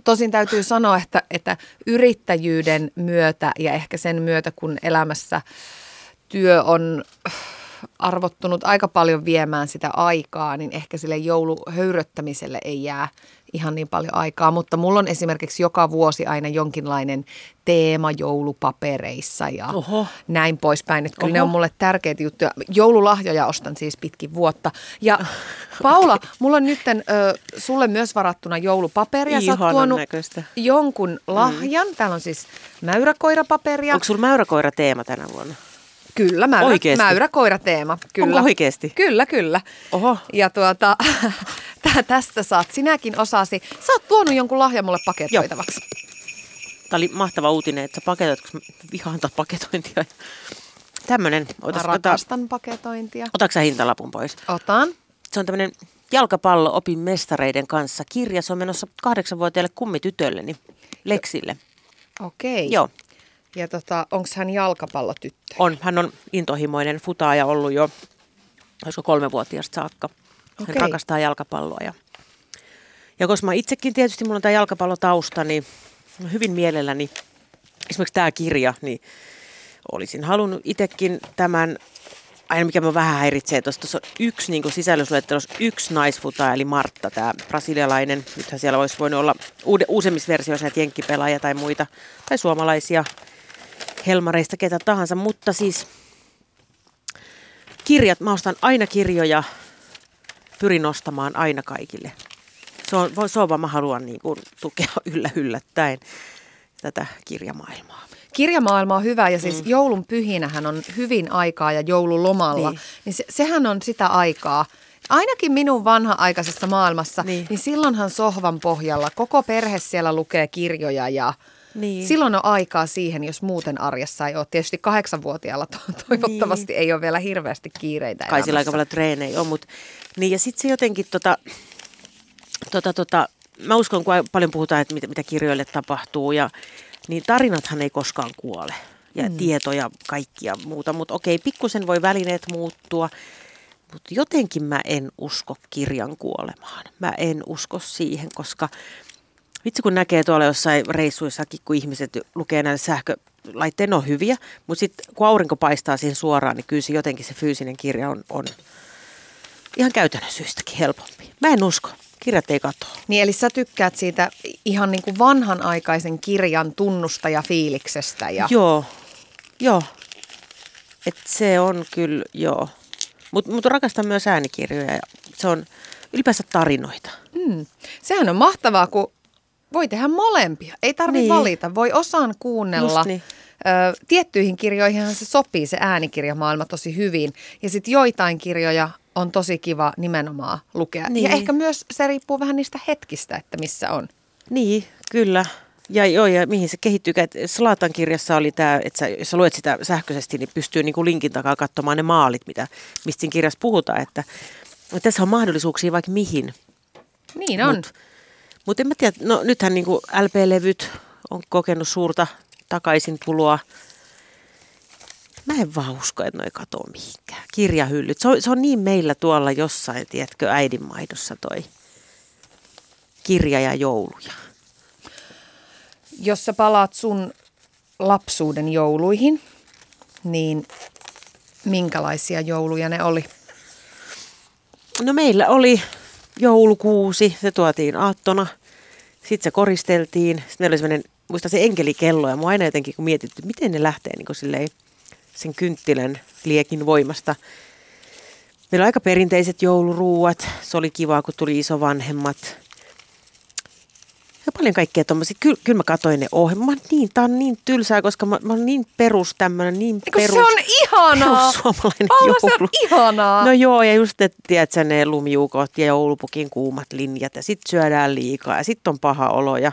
[SPEAKER 3] Tosin täytyy sanoa, että, että yrittäjyyden myötä ja ehkä sen myötä, kun elämässä työ on arvottunut aika paljon viemään sitä aikaa, niin ehkä sille jouluhöyröttämiselle ei jää ihan niin paljon aikaa. Mutta mulla on esimerkiksi joka vuosi aina jonkinlainen teema joulupapereissa ja Oho. näin poispäin. Että kyllä Oho. ne on mulle tärkeitä juttuja. Joululahjoja ostan siis pitkin vuotta. Ja Paula, mulla on nyt sulle myös varattuna joulupaperia.
[SPEAKER 4] Sä oot tuonut näköistä.
[SPEAKER 3] jonkun mm. lahjan. Mm. Täällä on siis mäyräkoirapaperia.
[SPEAKER 4] Onko sulla mäyräkoira teema tänä vuonna?
[SPEAKER 3] Kyllä, mäyrä, mäyräkoirateema. Kyllä.
[SPEAKER 4] Onko oikeasti?
[SPEAKER 3] Kyllä, kyllä.
[SPEAKER 4] Oho.
[SPEAKER 3] Ja tuota, tästä saat sinäkin osasi. Sä oot tuonut jonkun lahjan mulle paketoitavaksi.
[SPEAKER 4] Tämä oli mahtava uutinen, että sä paketoit, koska vihaan paketointia. Tämmönen.
[SPEAKER 3] Otas, mä rakastan ota, paketointia.
[SPEAKER 4] Otatko sä hintalapun pois?
[SPEAKER 3] Otan.
[SPEAKER 4] Se on tämmöinen jalkapallo opin mestareiden kanssa kirja. Se on menossa kahdeksanvuotiaille kummitytölle, Leksille.
[SPEAKER 3] Okei. Okay.
[SPEAKER 4] Joo.
[SPEAKER 3] Ja tota, onko hän jalkapallotyttö?
[SPEAKER 4] On, hän on intohimoinen futaaja ollut jo, olisiko kolmevuotiaasta saakka. Hän okay. rakastaa jalkapalloa. Ja, ja koska mä itsekin tietysti, mulla on tämä jalkapallotausta, niin hyvin mielelläni, esimerkiksi tämä kirja, niin olisin halunnut itsekin tämän aina mikä mä vähän häiritsee, tuossa tuossa on yksi niin sisällysluettelossa yksi naisfuta, eli Martta, tämä brasilialainen. Nythän siellä olisi voinut olla uude, uusemmissa versioissa näitä jenkkipelaajia tai muita, tai suomalaisia helmareista, ketä tahansa. Mutta siis kirjat, mä ostan aina kirjoja, pyrin ostamaan aina kaikille. Se on, se on vaan, mä haluan niin kuin, tukea yllä yllättäen tätä kirjamaailmaa.
[SPEAKER 3] Kirjamaailma on hyvä ja siis mm. joulun pyhinähän on hyvin aikaa ja joululomalla. Niin. niin se, sehän on sitä aikaa. Ainakin minun vanha-aikaisessa maailmassa, niin. niin silloinhan sohvan pohjalla koko perhe siellä lukee kirjoja ja niin. silloin on aikaa siihen, jos muuten arjessa ei ole. Tietysti kahdeksanvuotiaalla to- toivottavasti niin. ei ole vielä hirveästi kiireitä
[SPEAKER 4] Kai sillä aika paljon treenejä on, mutta niin ja sitten se jotenkin tota, tota, tota, mä uskon, kun paljon puhutaan, että mitä, mitä kirjoille tapahtuu ja niin tarinathan ei koskaan kuole ja mm. tietoja kaikkia muuta, mutta okei, pikkusen voi välineet muuttua, mutta jotenkin mä en usko kirjan kuolemaan. Mä en usko siihen, koska vitsi kun näkee tuolla jossain reissuissakin, kun ihmiset lukee näille sähkölaitteen on hyviä, mutta sitten kun aurinko paistaa siihen suoraan, niin kyllä se jotenkin se fyysinen kirja on, on ihan käytännön syystäkin helpompi. Mä en usko kirjat ei katoa.
[SPEAKER 3] Niin eli sä tykkäät siitä ihan niin kuin vanhanaikaisen kirjan tunnusta ja fiiliksestä. Ja...
[SPEAKER 4] Joo, joo. Et se on kyllä, joo. Mutta mut rakastan myös äänikirjoja ja se on ylipäänsä tarinoita.
[SPEAKER 3] Mm. Sehän on mahtavaa, kun voi tehdä molempia. Ei tarvitse niin. valita. Voi osaan kuunnella. niin. Ö, tiettyihin kirjoihin se sopii se äänikirjamaailma tosi hyvin. Ja sitten joitain kirjoja on tosi kiva nimenomaan lukea. Niin. Ja ehkä myös se riippuu vähän niistä hetkistä, että missä on.
[SPEAKER 4] Niin, kyllä. Ja joo, ja mihin se kehittyy. Slaatan kirjassa oli tämä, että sä, jos sä luet sitä sähköisesti, niin pystyy niin kuin linkin takaa katsomaan ne maalit, mitä, mistä siinä kirjassa puhutaan. Että, että tässä on mahdollisuuksia vaikka mihin.
[SPEAKER 3] Niin on.
[SPEAKER 4] Mutta mut en mä tiedä, no nythän niin LP-levyt on kokenut suurta takaisin tuloa mä en vaan usko, että noi katoo mihinkään. Kirjahyllyt. Se on, se on niin meillä tuolla jossain, tiedätkö, äidinmaidossa toi kirja ja jouluja.
[SPEAKER 3] Jos sä palaat sun lapsuuden jouluihin, niin minkälaisia jouluja ne oli?
[SPEAKER 4] No meillä oli joulukuusi, se tuotiin aattona. Sitten se koristeltiin. Sitten meillä oli semmoinen, muista se enkelikello ja mua aina jotenkin kun mietitty, miten ne lähtee niin silleen sen kynttilän liekin voimasta. Meillä on aika perinteiset jouluruuat. Se oli kiva, kun tuli isovanhemmat. Ja paljon kaikkea tuommoisia. Kyllä, kyllä mä katsoin ne ohjelmat. Niin, tää on niin tylsää, koska mä, mä oon niin perus tämmönen, niin
[SPEAKER 3] Eiku perus. se on ihanaa.
[SPEAKER 4] suomalainen
[SPEAKER 3] joulu. se on ihanaa.
[SPEAKER 4] No joo, ja just, että tiedätkö, ne lumiukot ja joulupukin kuumat linjat ja sit syödään liikaa ja sit on paha olo. Ja,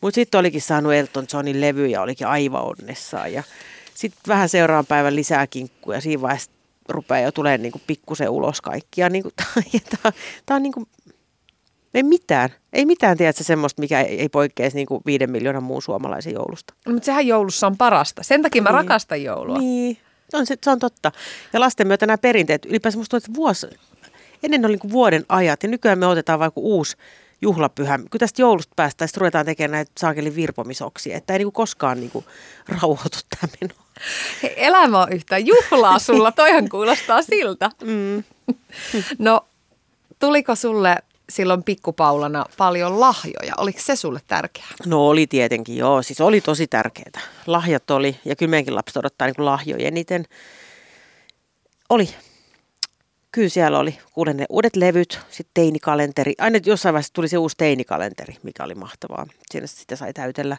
[SPEAKER 4] mutta sitten olikin saanut Elton Johnin levy ja olikin aivan onnessaan. Ja sitten vähän seuraavan päivän lisää kinkkuja. Siinä vaiheessa rupeaa jo tulee niin pikkusen ulos kaikkia. Niin Tämä on niin kuin, ei mitään. Ei mitään, tiedätkö, semmoista, mikä ei, ei poikkeaisi niin kuin viiden miljoonan muun suomalaisen joulusta.
[SPEAKER 3] No, mutta sehän joulussa on parasta. Sen takia mä niin. rakastan joulua.
[SPEAKER 4] Niin, se on, se, se on totta. Ja lasten myötä nämä perinteet, ylipäänsä musta että vuosi, ennen oli niin vuoden ajat ja nykyään me otetaan vaikka uusi juhlapyhä. Kun tästä joulusta päästään, sitten ruvetaan tekemään näitä saakelin virpomisoksia, että ei niin kuin koskaan niin kuin rauhoitu tämä meno.
[SPEAKER 3] Hei, elämä on yhtä juhlaa sulla, toihan kuulostaa siltä. Mm. No, tuliko sulle silloin pikkupaulana paljon lahjoja? Oliko se sulle tärkeää?
[SPEAKER 4] No oli tietenkin, joo. Siis oli tosi tärkeää. Lahjat oli, ja kyllä meidänkin lapset odottaa niin lahjoja eniten. Oli. Kyllä siellä oli kuulen ne uudet levyt, sitten teinikalenteri. Aina jossain vaiheessa tuli se uusi teinikalenteri, mikä oli mahtavaa. Siinä sitä sai täytellä.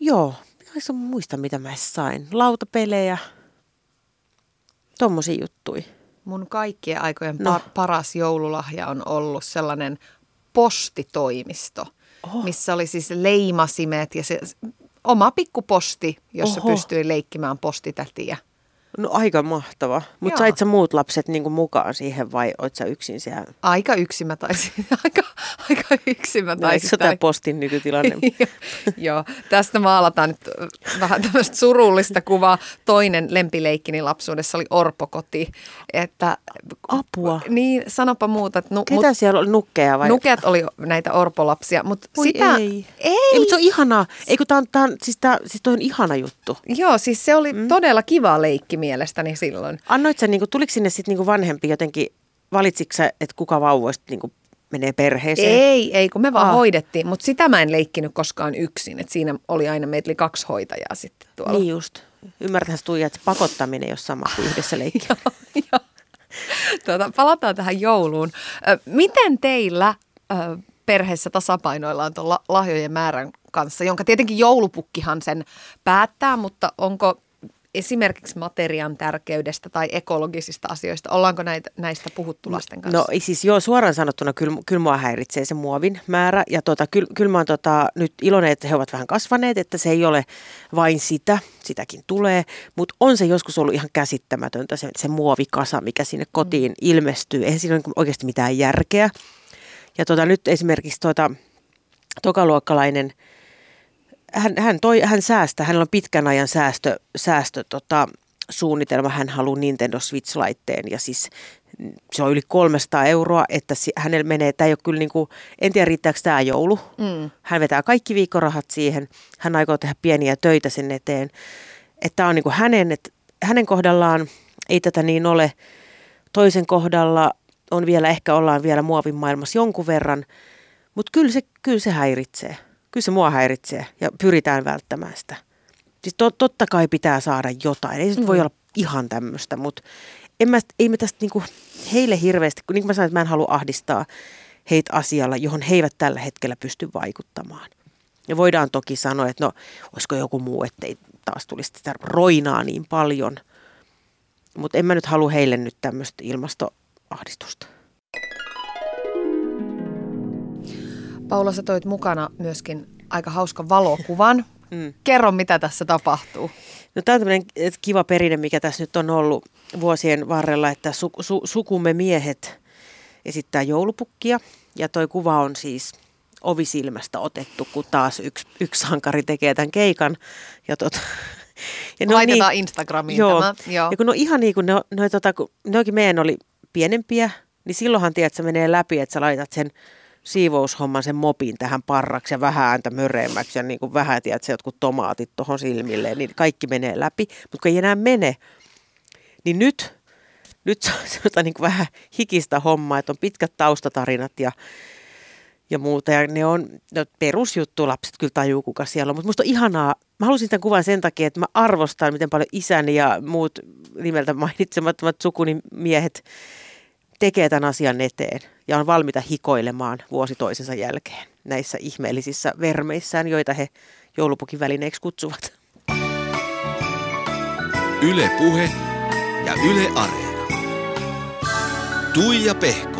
[SPEAKER 4] Joo, en muista mitä mä sain. Lautapelejä, tommosia juttui.
[SPEAKER 3] Mun kaikkien aikojen no. par- paras joululahja on ollut sellainen postitoimisto, Oho. missä oli siis leimasimet ja se oma pikkuposti, jossa Oho. pystyi leikkimään postitätiä.
[SPEAKER 4] No aika mahtava. Mutta sait sä muut lapset niinku mukaan siihen vai oot sä yksin siellä?
[SPEAKER 3] Aika yksin mä taisin. Aika, aika yksin mä taisin.
[SPEAKER 4] No, tämä postin nykytilanne?
[SPEAKER 3] Joo, tästä maalataan nyt vähän tämmöistä surullista kuvaa. Toinen lempileikkini lapsuudessa oli orpokoti. Että,
[SPEAKER 4] Apua.
[SPEAKER 3] Niin, sanopa muuta. Että
[SPEAKER 4] nu, Ketä mut, siellä oli? Nukkeja vai?
[SPEAKER 3] Nukeat oli näitä orpolapsia. Mutta
[SPEAKER 4] sitä, ei. Ei. ei mutta se on ihanaa. Ei kun tää on, tää on, siis, tää, siis toi on ihana juttu.
[SPEAKER 3] Joo, siis se oli mm. todella kiva leikki mielestäni silloin.
[SPEAKER 4] Annoit sä, niinku, tuliko sinne sitten niinku vanhempi jotenkin, valitsitko sä, että kuka vauvoista niinku menee perheeseen?
[SPEAKER 3] Ei, ei, kun me vaan
[SPEAKER 4] Ah.
[SPEAKER 3] hoidettiin, mutta sitä mä en leikkinyt koskaan yksin. Et siinä oli aina, meitä oli kaksi hoitajaa sitten tuolla.
[SPEAKER 4] Niin just. Ymmärtähän se Tuija, että pakottaminen ei ole sama kuin yhdessä leikki.
[SPEAKER 3] Joo. Tuota, palataan tähän jouluun. Miten teillä perheessä tasapainoillaan tuon la- lahjojen määrän kanssa, jonka tietenkin joulupukkihan sen päättää, mutta onko esimerkiksi materiaan tärkeydestä tai ekologisista asioista, ollaanko näitä, näistä puhuttu lasten kanssa?
[SPEAKER 4] No siis joo, suoraan sanottuna kyllä, kyllä mua häiritsee se muovin määrä. Ja tota, kyllä, kyllä mä oon tota, nyt iloinen, että he ovat vähän kasvaneet, että se ei ole vain sitä, sitäkin tulee. Mutta on se joskus ollut ihan käsittämätöntä se, se muovikasa, mikä sinne kotiin ilmestyy. Eihän siinä ole oikeasti mitään järkeä. Ja tota, nyt esimerkiksi tota, tokaluokkalainen, hän, hän, toi, hän säästää, hänellä on pitkän ajan säästö, säästö tota, suunnitelma, hän haluaa Nintendo Switch-laitteen ja siis se on yli 300 euroa, että hänellä menee, tämä ei ole kyllä niin kuin, en tiedä riittääkö tämä joulu.
[SPEAKER 3] Mm.
[SPEAKER 4] Hän vetää kaikki viikkorahat siihen, hän aikoo tehdä pieniä töitä sen eteen, että tämä on niin kuin hänen, että hänen kohdallaan ei tätä niin ole, toisen kohdalla on vielä, ehkä ollaan vielä muovin maailmassa jonkun verran, mutta kyllä se, kyllä se häiritsee. Kyllä se mua häiritsee ja pyritään välttämään sitä. Siis to, totta kai pitää saada jotain. Ei se mm. voi olla ihan tämmöistä, mutta en mä, ei me tästä niinku heille hirveästi, kun niin kuin mä sanoin, että mä en halua ahdistaa heitä asialla, johon he eivät tällä hetkellä pysty vaikuttamaan. Ja voidaan toki sanoa, että no, olisiko joku muu, ettei taas tulisi sitä roinaa niin paljon. Mutta en mä nyt halua heille nyt tämmöistä ilmastoahdistusta.
[SPEAKER 3] Paula, sä toit mukana myöskin aika hauska valokuvan.
[SPEAKER 4] Mm.
[SPEAKER 3] Kerro, mitä tässä tapahtuu.
[SPEAKER 4] No tämä on tämmöinen kiva perinne, mikä tässä nyt on ollut vuosien varrella, että su, su, sukumme miehet esittää joulupukkia. Ja toi kuva on siis ovisilmästä otettu, kun taas yksi, yksi sankari tekee tämän keikan. Ja tot, ja ne on
[SPEAKER 3] Laitetaan Instagramiin
[SPEAKER 4] joo.
[SPEAKER 3] tämä. Joo.
[SPEAKER 4] Ja kun ne on ihan niin kuin ne, ne, tota, kun ne meidän oli pienempiä, niin silloinhan tiedät, että se menee läpi, että sä laitat sen siivoushomman sen mopin tähän parraksi ja vähän ääntä möreämmäksi ja niin kuin vähän tiedät, se jotkut tomaatit tuohon silmille, niin kaikki menee läpi. Mutta kun ei enää mene, niin nyt, nyt se on sellaista niin kuin vähän hikistä hommaa, että on pitkät taustatarinat ja, ja muuta. Ja ne on no, perusjuttu, lapset kyllä tajuu kuka siellä on. Mutta musta on ihanaa, mä halusin tämän kuvan sen takia, että mä arvostan, miten paljon isäni ja muut nimeltä mainitsemattomat sukuni miehet tekee tämän asian eteen ja on valmiita hikoilemaan vuosi toisensa jälkeen näissä ihmeellisissä vermeissään, joita he joulupukin välineeksi kutsuvat.
[SPEAKER 2] Yle Puhe ja Yle Areena. Tuija Pehko.